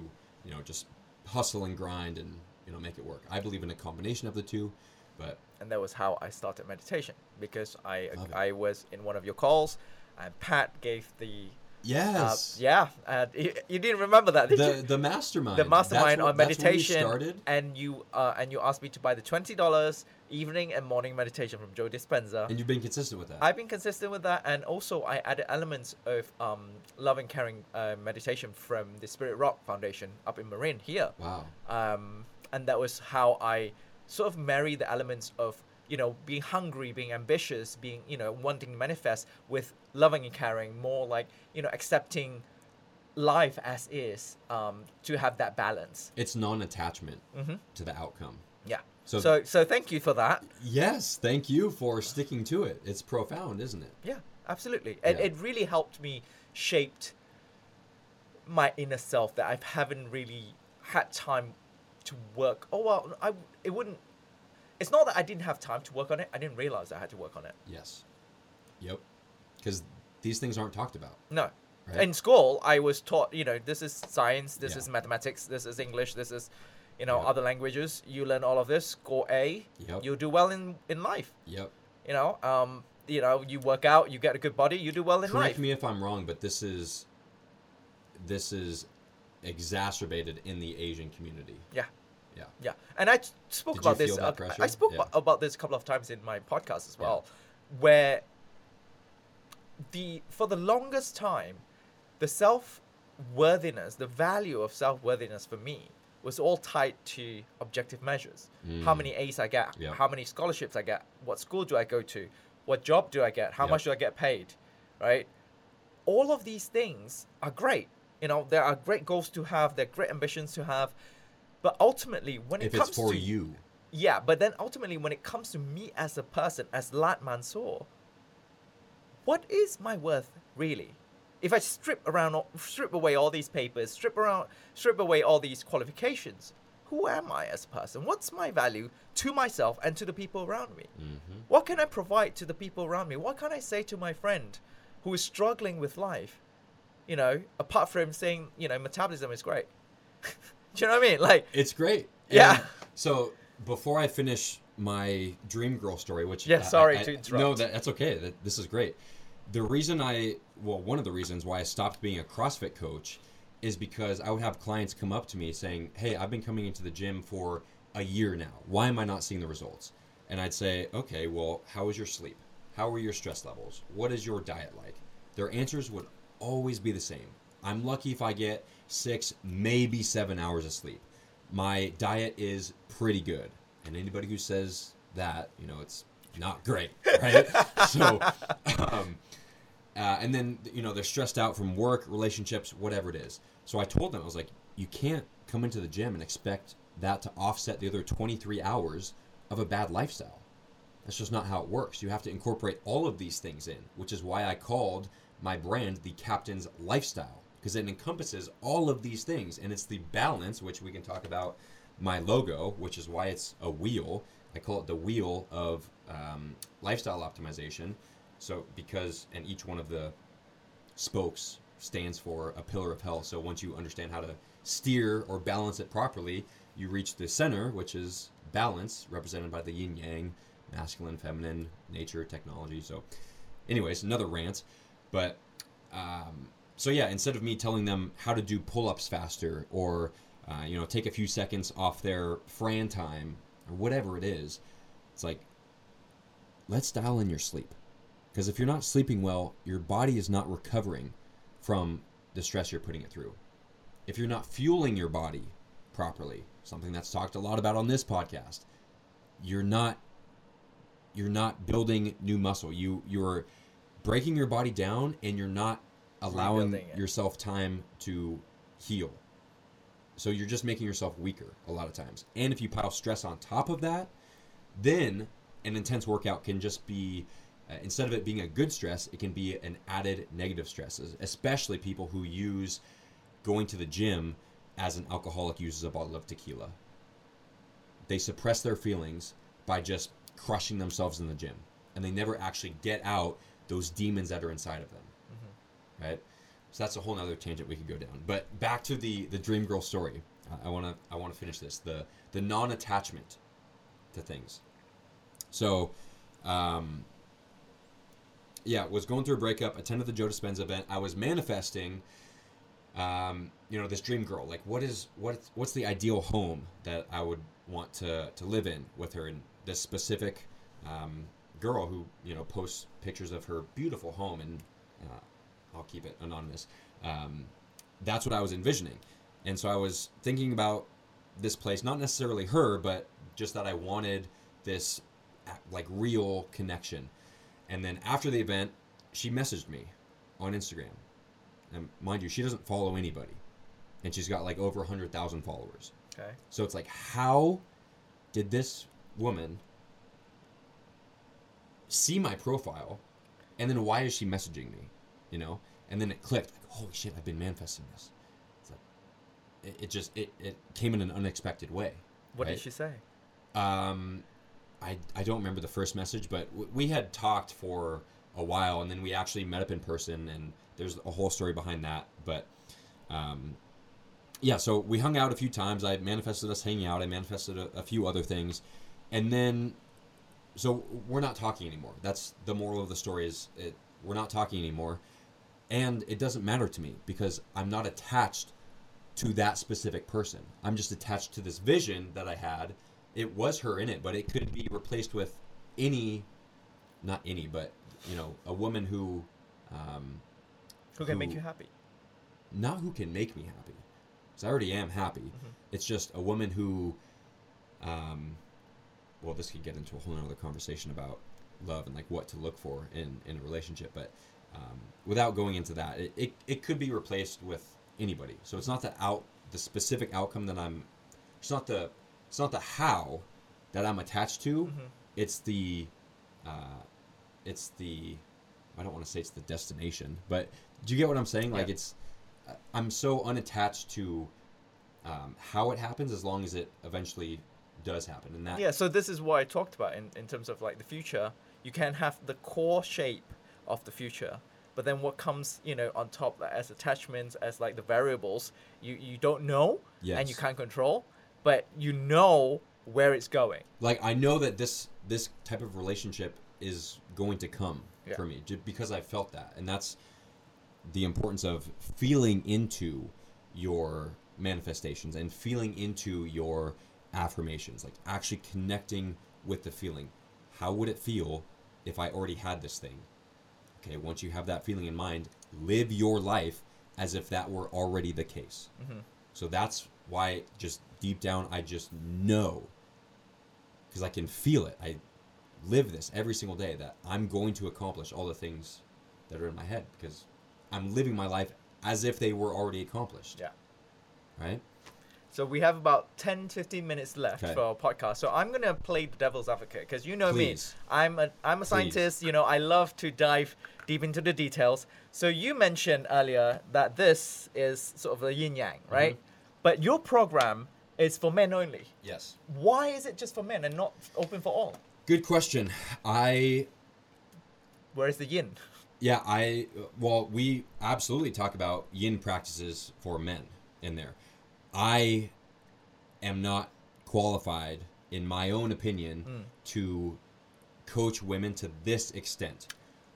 Speaker 2: you know just hustle and grind and you know make it work. I believe in a combination of the two, but
Speaker 1: and that was how I started meditation because I I was in one of your calls, and Pat gave the uh,
Speaker 2: Yes.
Speaker 1: yeah, and you, you didn't remember that, did
Speaker 2: the
Speaker 1: you?
Speaker 2: the mastermind.
Speaker 1: The mastermind
Speaker 2: what-
Speaker 1: on
Speaker 2: that's where we
Speaker 1: meditation, and you uh, and you asked me to buy the twenty dollars evening and morning meditation from Joe Dispenza.
Speaker 2: And you've been consistent with that.
Speaker 1: I've been consistent with that, and also I added elements of um, love and caring uh, meditation from the Spirit Rock Foundation up in Marin here,
Speaker 2: wow.
Speaker 1: um, and that was how I sort of marry the elements of you know being hungry, being ambitious, being you know wanting to manifest with loving and caring, more like you know accepting life as is um, to have that balance.
Speaker 2: It's non-attachment
Speaker 1: hmm
Speaker 2: to the outcome.
Speaker 1: Yeah.
Speaker 2: So-
Speaker 1: So, so thank you for that.
Speaker 2: Yes, thank you for sticking to it. It's profound, isn't it?
Speaker 1: Yeah, absolutely. And
Speaker 2: Yeah.
Speaker 1: it really helped me shaped my inner self that I haven't really had time to work. Oh well, I it wouldn't. It's not that I didn't have time to work on it. I didn't realize I had to work on it.
Speaker 2: Yes. Yep. Because these things aren't talked about.
Speaker 1: No.
Speaker 2: Right.
Speaker 1: In school, I was taught, you know, this is science, this
Speaker 2: Yeah.
Speaker 1: is mathematics, this is English, this is, you know,
Speaker 2: Yeah.
Speaker 1: other languages. You learn all of this, score A,
Speaker 2: Yep.
Speaker 1: you'll do well in in life.
Speaker 2: Yep.
Speaker 1: You know, um, you know, you work out, you get a good body, you do well in
Speaker 2: Correct
Speaker 1: life.
Speaker 2: Correct me if I'm wrong, but this is this is exacerbated in the Asian community.
Speaker 1: Yeah.
Speaker 2: Yeah.
Speaker 1: Yeah, and I spoke
Speaker 2: Did
Speaker 1: about this. uh? I spoke
Speaker 2: Yeah.
Speaker 1: abo- about this a couple of times in my podcast as
Speaker 2: Yeah.
Speaker 1: well, where the for the longest time, the self worthiness, the value of self worthiness for me was all tied to objective measures. How
Speaker 2: Mm.
Speaker 1: many A's I get,
Speaker 2: Yeah.
Speaker 1: how many scholarships I get, what school do I go to, what job do I get, how much do I get paid, right? All of these things are great. You know, there are great goals to have, there are great ambitions to have, but ultimately, when
Speaker 2: If
Speaker 1: it comes
Speaker 2: for
Speaker 1: to
Speaker 2: you.
Speaker 1: yeah, but then ultimately, when it comes to me as a person, as Latt Mansor, what is my worth really? If I strip around, strip away all these papers, strip around, strip away all these qualifications, who am I as a person? What's my value to myself and to the people around me?
Speaker 2: hmm
Speaker 1: What can I provide to the people around me? What can I say to my friend who is struggling with life? You know, apart from saying, you know, metabolism is great. Do you know what I mean? Like,
Speaker 2: It's great.
Speaker 1: Yeah.
Speaker 2: And so before I finish my dream girl story, which
Speaker 1: Yeah, sorry
Speaker 2: I-
Speaker 1: to
Speaker 2: No, that, that's okay. That, this is great. The reason I, well, one of the reasons why I stopped being a CrossFit coach is because I would have clients come up to me saying, "Hey, I've been coming into the gym for a year now. Why am I not seeing the results?" And I'd say, "Okay, well, how is your sleep? How are your stress levels? What is your diet like?" Their answers would always be the same. I'm lucky if I get six, maybe seven hours of sleep. My diet is pretty good. And anybody who says that, you know, it's not great, right? so, um, uh, and then, you know, they're stressed out from work, relationships, whatever it is. So I told them, I was like, you can't come into the gym and expect that to offset the other 23 hours of a bad lifestyle. That's just not how it works. You have to incorporate all of these things in, which is why I called my brand the Captain's Lifestyle, because it encompasses all of these things. And it's the balance, which we can talk about my logo, which is why it's a wheel. I call it the wheel of um, lifestyle optimization. So, because, and each one of the spokes stands for a pillar of health. So, once you understand how to steer or balance it properly, you reach the center, which is balance, represented by the yin yang, masculine, feminine, nature, technology. So, anyways, another rant. But, um, so yeah, instead of me telling them how to do pull ups faster or, uh, you know, take a few seconds off their Fran time or whatever it is, it's like, let's dial in your sleep. Because if you're not sleeping well, your body is not recovering from the stress you're putting it through. If you're not fueling your body properly, something that's talked a lot about on this podcast, you're not you're not building new muscle. You you're breaking your body down and you're not allowing yourself time to heal. So you're just making yourself weaker a lot of times. And if you pile stress on top of that, then an intense workout can just be uh, instead of it being a good stress, it can be an added negative stress, especially people who use going to the gym as an alcoholic uses a bottle of tequila. They suppress their feelings by just crushing themselves in the gym, and they never actually get out those demons that are inside of them. Right? So that's a whole nother tangent we could go down. But back to the the dream girl story. I- I want to I want to finish this. The the non-attachment to things. So, um, yeah, was going through a breakup. Attended the Joe Dispenza event. I was manifesting, um, you know, this dream girl. Like, what is what what's the ideal home that I would want to to live in with her? And this specific um, girl who you know posts pictures of her beautiful home, and uh, I'll keep it anonymous. Um, that's what I was envisioning, and so I was thinking about this place, not necessarily her, but just that I wanted this like real connection. And then after the event, she messaged me on Instagram. And mind you, she doesn't follow anybody. And she's got like over 100,000 followers.
Speaker 1: Okay.
Speaker 2: So it's like, how did this woman see my profile? And then why is she messaging me? You know? And then it clicked. Like, holy shit, I've been manifesting this. It's like, it, it just, it, it came in an unexpected way.
Speaker 1: What
Speaker 2: right?
Speaker 1: did she say?
Speaker 2: Um, I, I don't remember the first message, but w- we had talked for a while, and then we actually met up in person, and there's a whole story behind that. But um, yeah, so we hung out a few times. I manifested us hanging out. I manifested a, a few other things, and then so we're not talking anymore. That's the moral of the story. Is it, we're not talking anymore, and it doesn't matter to me because I'm not attached to that specific person. I'm just attached to this vision that I had. It was her in it, but it could be replaced with any, not any, but you know, a woman who, um,
Speaker 1: Who can make you happy?
Speaker 2: not who can make me happy, because I already am happy. It's just a woman who, um, well, this could get into a whole other conversation about love and like what to look for in in a relationship, but um, without going into that, it, it it could be replaced with anybody. So it's not the out the specific outcome that I'm. It's not the it's not the how that I'm attached to.
Speaker 1: Mm-hmm.
Speaker 2: It's the, uh, it's the. I don't want to say it's the destination, but do you get what I'm saying? Like
Speaker 1: Yeah.
Speaker 2: it's, I'm so unattached to um, how it happens as long as it eventually does happen, and that
Speaker 1: Yeah, so this is what I talked about in, in terms of like the future. You can have the core shape of the future, but then what comes, you know, on top as attachments, as like the variables, you, you don't know and you can't control, but you know where it's going.
Speaker 2: like I know that this this type of relationship is going to come
Speaker 1: Yeah.
Speaker 2: for me just because I felt that, and that's the importance of feeling into your manifestations and feeling into your affirmations, like actually connecting with the feeling. How would it feel if I already had this thing? Okay, once you have that feeling in mind, live your life as if that were already the case. Mm-hmm. So that's why, just deep down, I just know because I can feel it. I live this every single day that I'm going to accomplish all the things that are in my head because I'm living my life as if they were already accomplished.
Speaker 1: Yeah.
Speaker 2: Right?
Speaker 1: So we have about 10, 15 minutes left
Speaker 2: Okay.
Speaker 1: for our podcast. So I'm gonna play the devil's advocate because you know
Speaker 2: Please.
Speaker 1: me. I'm a I'm a scientist. You know I love to dive deep into the details. So you mentioned earlier that this is sort of a yin yang, mm-hmm. right? But your program is for men only.
Speaker 2: Yes.
Speaker 1: Why is it just for men and not open for all?
Speaker 2: Good question. I
Speaker 1: Where's the yin?
Speaker 2: Yeah, I well, we absolutely talk about yin practices for men in there. I am not qualified, in my own opinion, to coach women to this extent.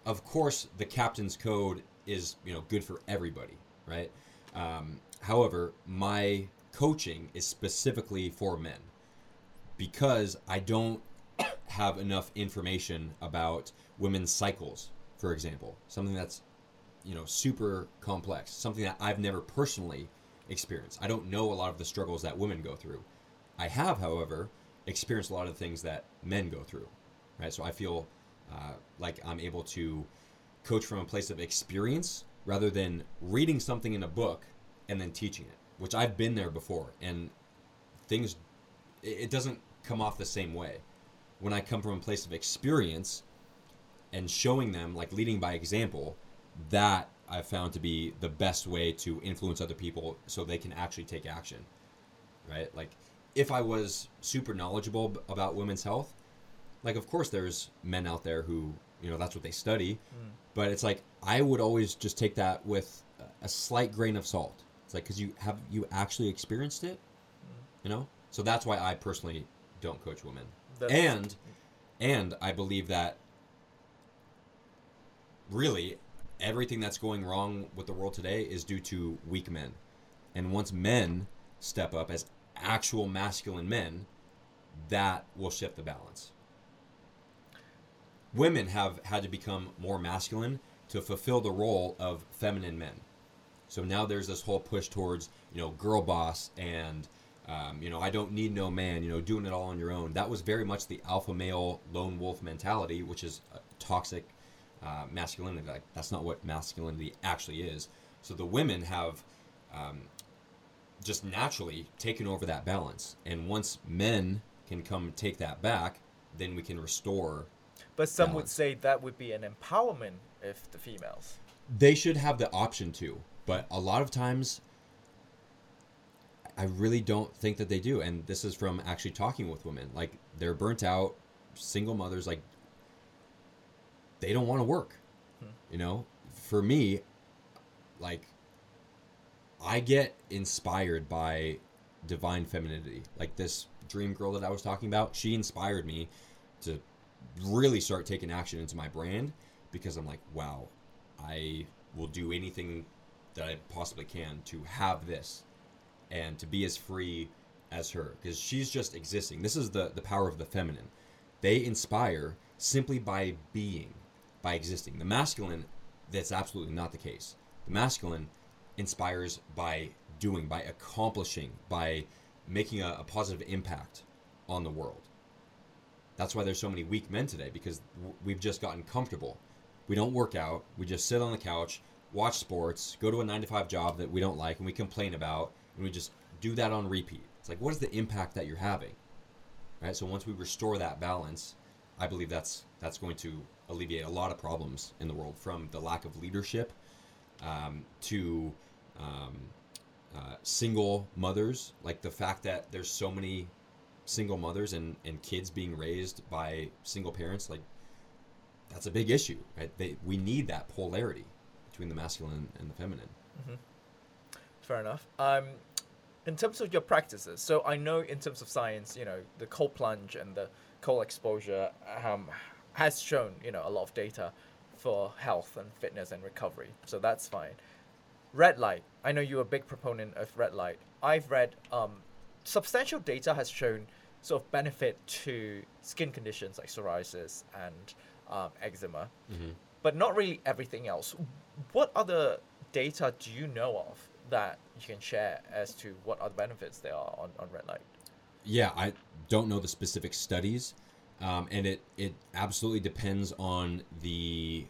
Speaker 2: Of course, the captain's code is you know good for everybody, right? Um, however, my coaching is specifically for men because I don't have enough information about women's cycles, for example, something that's you know super complex, something that I've never personally experienced. I don't know a lot of the struggles that women go through. I have, however, experienced a lot of the things that men go through, right? So I feel uh, like I'm able to coach from a place of experience rather than reading something in a book and then teaching it, which I've been there before, and things it doesn't come off the same way when I come from a place of experience and showing them, like leading by example, that I've found to be the best way to influence other people so they can actually take action. Right? Like, if I was super knowledgeable about women's health, like, of course, there's men out there who, you know, that's what they study. Mm. But it's like, I would always just take that with a- slight grain of salt. It's like, because you have you actually experienced it, mm. you know? So that's why I personally don't coach women.
Speaker 1: That's-
Speaker 2: and And I believe that really everything that's going wrong with the world today is due to weak men. And once men step up as actual masculine men, that will shift the balance. Women have had to become more masculine to fulfill the role of feminine men. So now there's this whole push towards, you know, girl boss and, um, you know, I don't need no man, you know, doing it all on your own. That was very much the alpha male lone wolf mentality, which is a toxic uh, masculinity. Like that's not what masculinity actually is. So the women have um, just naturally taken over that balance, and once men can come take that back, then we can restore.
Speaker 1: But some would say that would be an empowerment if the females.
Speaker 2: They should have the option to, but a lot of times. I really don't think that they do, and this is from actually talking with women. Like they're burnt out, single mothers. Like they don't want to work. Hmm. You know, for me, like I get inspired by divine femininity. Like this dream girl that I was talking about, she inspired me to really start taking action into my brand because I'm like, wow, I will do anything that I possibly can to have this and to be as free as her because she's just existing. This is the the power of the feminine. They inspire simply by being, by existing. The masculine, that's absolutely not the case. The masculine inspires by doing, by accomplishing, by making a, a positive impact on the world. That's why there's so many weak men today because we've just gotten comfortable. We don't work out. We just sit on the couch, watch sports, go to a nine to five job that we don't like and we complain about, and we just do that on repeat. It's like, what is the impact that you're having? Right. So once we restore that balance, I believe that's that's going to alleviate a lot of problems in the world, from the lack of leadership um, to um, uh, single mothers, like the fact that there's so many single mothers and, and kids being raised by single parents, like that's a big issue, right? They, we need that polarity between the masculine and the feminine.
Speaker 1: Fair enough. Um, in terms of your practices, so I know in terms of science, you know, the cold plunge and the cold exposure um, has shown, you know, a lot of data for health and fitness and recovery. So that's fine. Red light. I know you're a big proponent of red light. I've read um, substantial data has shown sort of benefit to skin conditions like psoriasis and um, eczema, but not really everything else. What other data do you know of that you can share as to what other benefits there are on, on red light?
Speaker 2: Yeah, I don't know the specific studies, um, and it it absolutely depends on the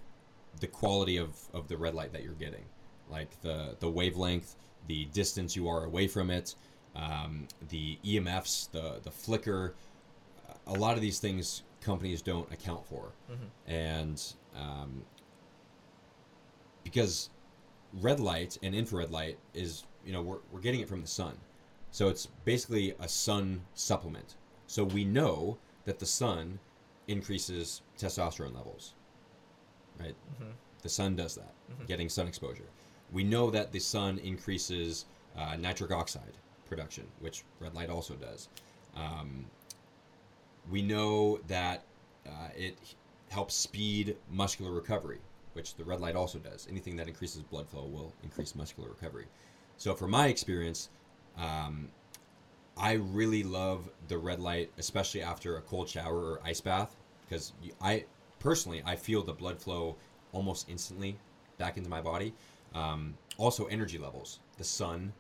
Speaker 2: the quality of, of the red light that you're getting, like the the wavelength, the distance you are away from it, um, the EMFs, the the flicker. A lot of these things companies don't account for, and um, because red light and infrared light is you know we're, we're getting it from the sun. So it's basically a sun supplement. So we know that the sun increases testosterone levels right? The sun does that getting sun exposure. We know that the sun increases uh, nitric oxide production which red light also does. Um, we know that uh, it helps speed muscular recovery, which the red light also does. Anything that increases blood flow will increase muscular recovery. So, from my experience, um, I really love the red light, especially after a cold shower or ice bath, because I personally I feel the blood flow almost instantly back into my body. Um, also, energy levels. The sun,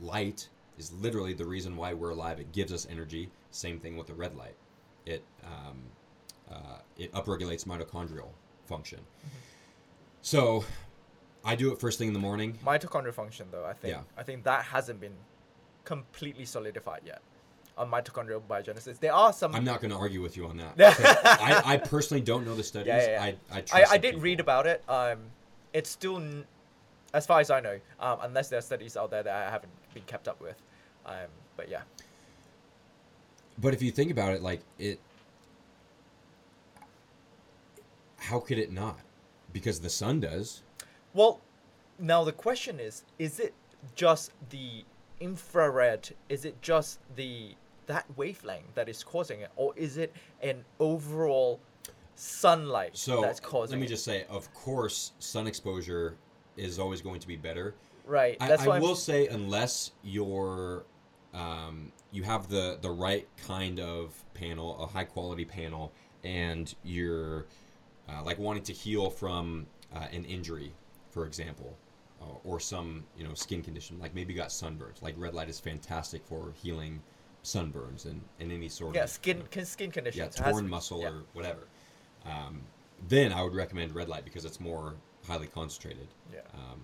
Speaker 2: light is literally the reason why we're alive. It gives us energy. Same thing with the red light. It um, uh, it upregulates mitochondrial function. So, I do it first thing in the morning.
Speaker 1: Mitochondrial function, though, I think
Speaker 2: Yeah.
Speaker 1: I think that hasn't been completely solidified yet on mitochondrial biogenesis. There are some.
Speaker 2: I'm not going to argue with you on that. I, I personally don't know the studies.
Speaker 1: Yeah, yeah, yeah.
Speaker 2: I, I,
Speaker 1: I,
Speaker 2: trust
Speaker 1: I did
Speaker 2: people.
Speaker 1: read about it. Um, it's still, n- as far as I know, um, unless there are studies out there that I haven't been kept up with. Um, but yeah,
Speaker 2: But if you think about it, like it, how could it not? Because the sun does.
Speaker 1: Well, now the question is: Is it just the infrared? Is it just the that wavelength that is causing it, or is it an overall sunlight
Speaker 2: So
Speaker 1: that's causing it?
Speaker 2: let me
Speaker 1: it?
Speaker 2: just say, of course, sun exposure is always going to be better.
Speaker 1: right.
Speaker 2: I,
Speaker 1: That's
Speaker 2: I
Speaker 1: why I'm-
Speaker 2: will say, unless you're, um, you have the the right kind of panel, a high quality panel, and you're uh, like wanting to heal from uh, an injury, for example, or some you know skin condition, like maybe got sunburns. Like red light is fantastic for healing sunburns and, and any sort of
Speaker 1: yeah
Speaker 2: of
Speaker 1: skin
Speaker 2: you know,
Speaker 1: con- skin
Speaker 2: yeah,
Speaker 1: conditions. It has-
Speaker 2: torn muscle
Speaker 1: yeah.
Speaker 2: or whatever. Um, then I would recommend red light because it's more highly concentrated.
Speaker 1: Yeah.
Speaker 2: Um,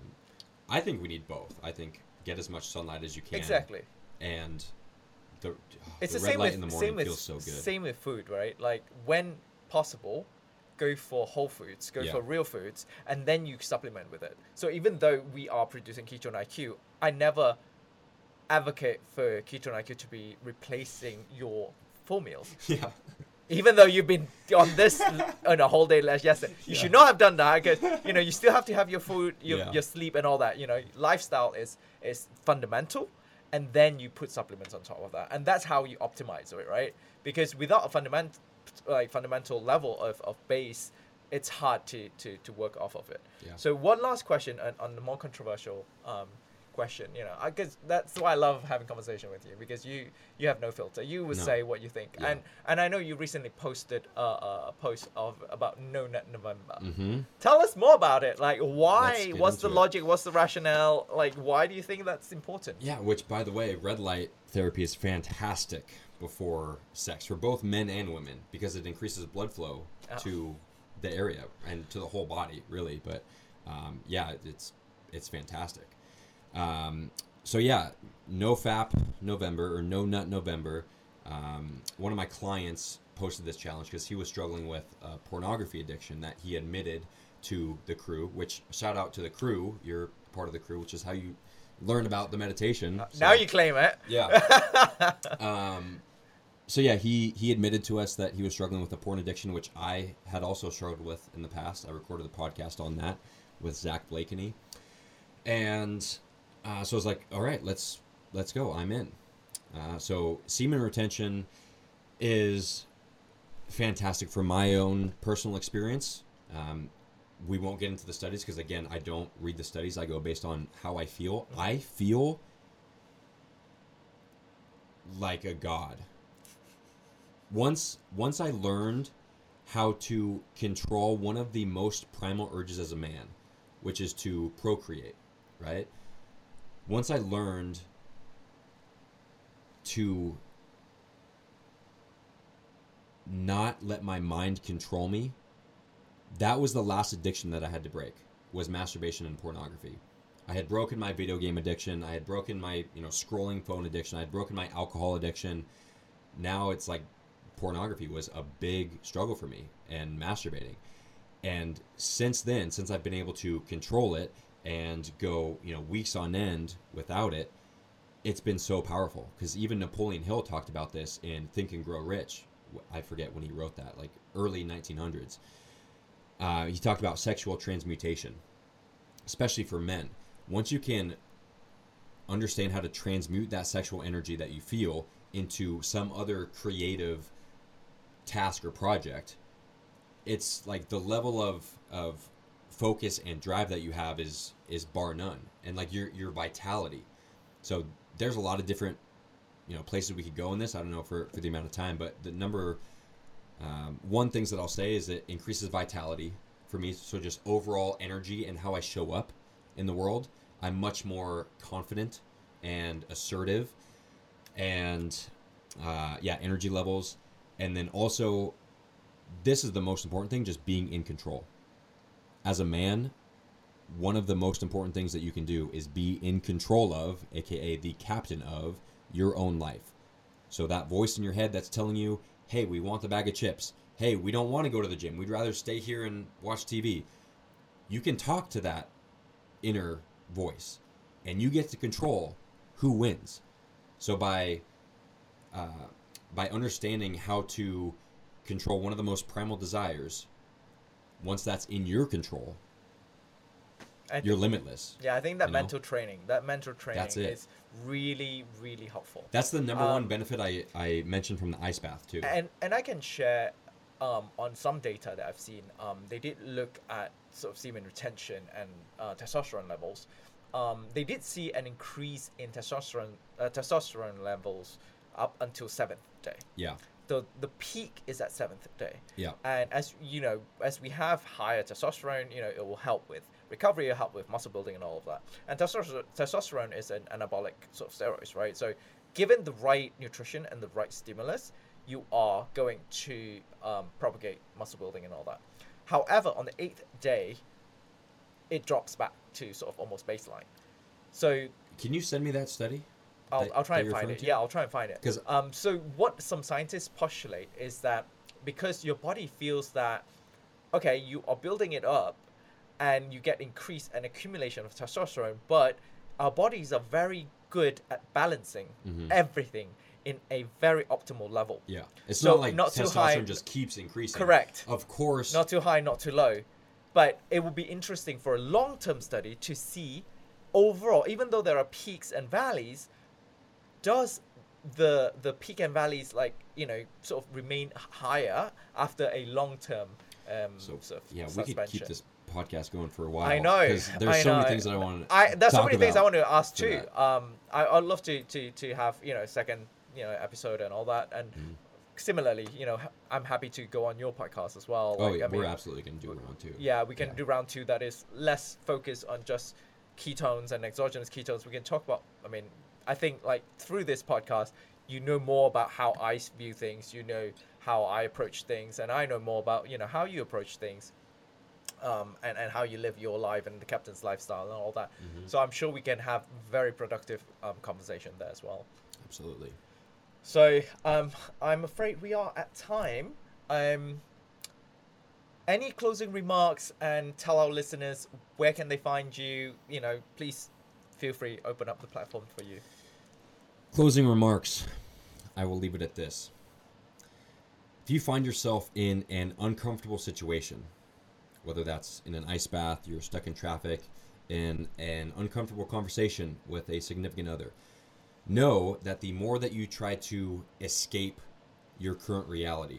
Speaker 2: I think we need both. I think get as much sunlight as you can.
Speaker 1: Exactly.
Speaker 2: And the, oh,
Speaker 1: It's
Speaker 2: the,
Speaker 1: the,
Speaker 2: red
Speaker 1: same
Speaker 2: light
Speaker 1: with
Speaker 2: in the
Speaker 1: same
Speaker 2: morning
Speaker 1: with
Speaker 2: feels so good.
Speaker 1: same with food, right? Like when possible, go for whole foods, go
Speaker 2: Yeah.
Speaker 1: for real foods, and then you supplement with it. So even though we are producing ketone IQ, I never advocate for ketone IQ to be replacing your full meals.
Speaker 2: yeah.
Speaker 1: Even though you've been on this on a whole day last yesterday, you should not have done that because you know you still have to have your food, your,
Speaker 2: Yeah.
Speaker 1: your sleep, and all that. You know, lifestyle is is fundamental, and then you put supplements on top of that, and that's how you optimize it, right? Because without a fundament like fundamental level of, of base, it's hard to, to to work off of it.
Speaker 2: Yeah.
Speaker 1: So one last question on, on the more controversial um, question, you know, because that's why I love having conversation with you because you you have no filter. You would
Speaker 2: No.
Speaker 1: say what you think,
Speaker 2: Yeah.
Speaker 1: and and I know you recently posted a, a post of about No Nut November.
Speaker 2: Mm-hmm.
Speaker 1: Tell us more about it. Like, why? What's the
Speaker 2: it.
Speaker 1: logic? What's the rationale? Like, why do you think that's important?
Speaker 2: Yeah, which by the way, red light therapy is fantastic before sex for both men and women because it increases blood flow
Speaker 1: Oh.
Speaker 2: to the area and to the whole body, really. But um, yeah, it's it's fantastic. Um, so yeah, no FAP November or no nut November. Um, one of my clients posted this challenge because he was struggling with a pornography addiction that he admitted to the crew. Which shout out to the crew, you're part of the crew, which is how you learn about the meditation. So-
Speaker 1: Now you claim it.
Speaker 2: yeah. um, so yeah, he he admitted to us that he was struggling with a porn addiction, which I had also struggled with in the past. I recorded the podcast on that with Zach Blakeney, and uh, so I was like, all right, let's let's go. I'm in. Uh, so semen retention is fantastic from my own personal experience. Um, we won't get into the studies because again, I don't read the studies. I go based on how I feel. I feel like a god. Once once I learned how to control one of the most primal urges as a man, which is to procreate, right? Once I learned to not let my mind control me, that was the last addiction that I had to break was masturbation and pornography. I had broken my video game addiction. I had broken my, you know, scrolling phone addiction. I had broken my alcohol addiction. Now it's like pornography was a big struggle for me and masturbating. And since then, since I've been able to control it and go, you know, weeks on end without it, it's been so powerful. Because even Napoleon Hill talked about this in Think and Grow Rich. I forget when he wrote that, like early 1900s. Uh, he talked about sexual transmutation, especially for men. Once you can understand how to transmute that sexual energy that you feel into some other creative task or project, it's like the level of of focus and drive that you have is is bar none, and like your your vitality. So there's a lot of different you know places we could go in this. I don't know for for the amount of time, but the number um, one things that I'll say is it increases vitality for me. So just overall energy and how I show up in the world. I'm much more confident and assertive, and uh, yeah, energy levels, and then also this is the most important thing: just being in control. As a man, one of the most important things that you can do is be in control of, aka the captain of, your own life. So that voice in your head that's telling you, hey, we want the bag of chips. Hey, we don't want to go to the gym. We'd rather stay here and watch TV. You can talk to that inner voice and you get to control who wins. So by uh, by understanding how to control one of the most primal desires, once that's in your control,
Speaker 1: I
Speaker 2: you're limitless.
Speaker 1: Yeah, I think that
Speaker 2: you know?
Speaker 1: mental training, that mental training is really, really helpful.
Speaker 2: That's the number one
Speaker 1: Um,
Speaker 2: benefit I, I mentioned from the ice bath too.
Speaker 1: And and I can share um, on some data that I've seen. Um, they did look at sort of semen retention and uh, testosterone levels. Um, they did see an increase in testosterone uh, testosterone levels up until seventh day.
Speaker 2: yeah,
Speaker 1: The the peak is at seventh day.
Speaker 2: yeah,
Speaker 1: And as you know, as we have higher testosterone, you know, it will help with recovery, it'll help with muscle building and all of that. And testosterone, testosterone is an anabolic sort of steroids, right? So, given the right nutrition and the right stimulus, you are going to um, propagate muscle building and all that. However, on the eighth day, it drops back to sort of almost baseline. So
Speaker 2: Can you send me that study?
Speaker 1: I'll,
Speaker 2: that-
Speaker 1: I'll try and find it.
Speaker 2: to?
Speaker 1: Yeah, I'll try and find it. um, so what some scientists postulate is that because your body feels that, okay, you are building it up, and you get increase and accumulation of testosterone, but our bodies are very good at balancing
Speaker 2: Mhm.
Speaker 1: everything in a very optimal level.
Speaker 2: Yeah, it's
Speaker 1: So,
Speaker 2: not like
Speaker 1: not too
Speaker 2: testosterone
Speaker 1: high-
Speaker 2: just keeps increasing.
Speaker 1: Correct.
Speaker 2: Of course.
Speaker 1: Not too high, not too low. But it will be interesting for a long term study to see overall, even though there are peaks and valleys, does the the peak and valleys like you know sort of remain higher after a long term um,
Speaker 2: so
Speaker 1: sort of
Speaker 2: yeah, we could keep this podcast going for a while.
Speaker 1: I know.
Speaker 2: Because there's
Speaker 1: I
Speaker 2: so
Speaker 1: know.
Speaker 2: many things that I want to.
Speaker 1: I there's so many things I want to ask too.
Speaker 2: that.
Speaker 1: Um, I I'd love to to to have you know second you know episode and all that and.
Speaker 2: Mm.
Speaker 1: Similarly, you know, I'm happy to go on your podcast as well.
Speaker 2: Oh,
Speaker 1: like,
Speaker 2: yeah,
Speaker 1: I mean,
Speaker 2: we're absolutely going to do round two.
Speaker 1: yeah, we can
Speaker 2: Yeah.
Speaker 1: do round two that is less focused on just ketones and exogenous ketones. We can talk about, I mean, I think like through this podcast, you know more about how I view things, you know how I approach things, and I know more about, you know, how you approach things. Um, and, and how you live your life and the captain's lifestyle and all that.
Speaker 2: Mhm.
Speaker 1: So I'm sure we can have very productive um, conversation there as well.
Speaker 2: Absolutely.
Speaker 1: So um, I'm afraid we are at time. Um, any closing remarks and tell our listeners where can they find you? You know, please feel free open up the platform for you.
Speaker 2: Closing remarks. I will leave it at this. If you find yourself in an uncomfortable situation, whether that's in an ice bath, you're stuck in traffic, in an uncomfortable conversation with a significant other, know that the more that you try to escape your current reality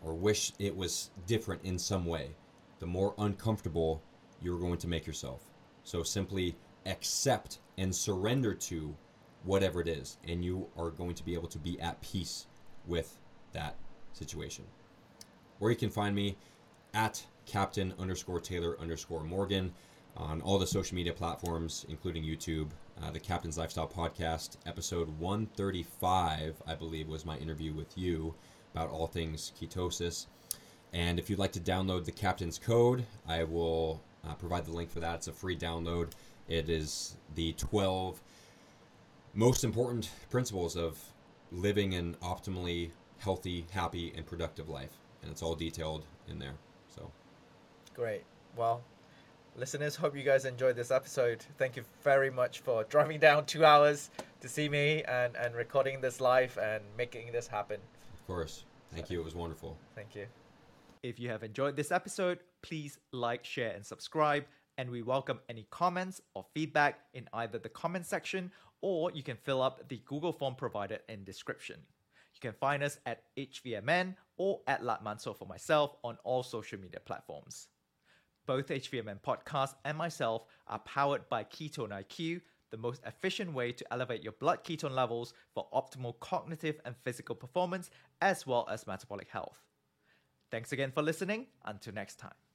Speaker 2: or wish it was different in some way, the more uncomfortable you're going to make yourself. So simply accept and surrender to whatever it is, and you are going to be able to be at peace with that situation. Or you can find me at captain underscore Taylor underscore Morgan on all the social media platforms, including YouTube. Uh, the Captain's Lifestyle Podcast, episode 135, I believe, was my interview with you about all things ketosis. And if you'd like to download the Captain's Code, I will uh, provide the link for that. It's a free download. It is the 12 most important principles of living an optimally healthy, happy, and productive life. And it's all detailed in there. So,
Speaker 1: Great. Well, listeners, hope you guys enjoyed this episode. Thank you very much for driving down two hours to see me and, and recording this live and making this happen.
Speaker 2: of course, thank you. It was wonderful.
Speaker 1: Thank you.
Speaker 3: If you have enjoyed this episode, please like, share, and subscribe. And we welcome any comments or feedback in either the comment section or you can fill up the Google form provided in description. You can find us at HVMN or at Latt Mansor for myself on all social media platforms. Both HVMN podcast and myself are powered by Ketone IQ, the most efficient way to elevate your blood ketone levels for optimal cognitive and physical performance as well as metabolic health. Thanks again for listening. Until next time.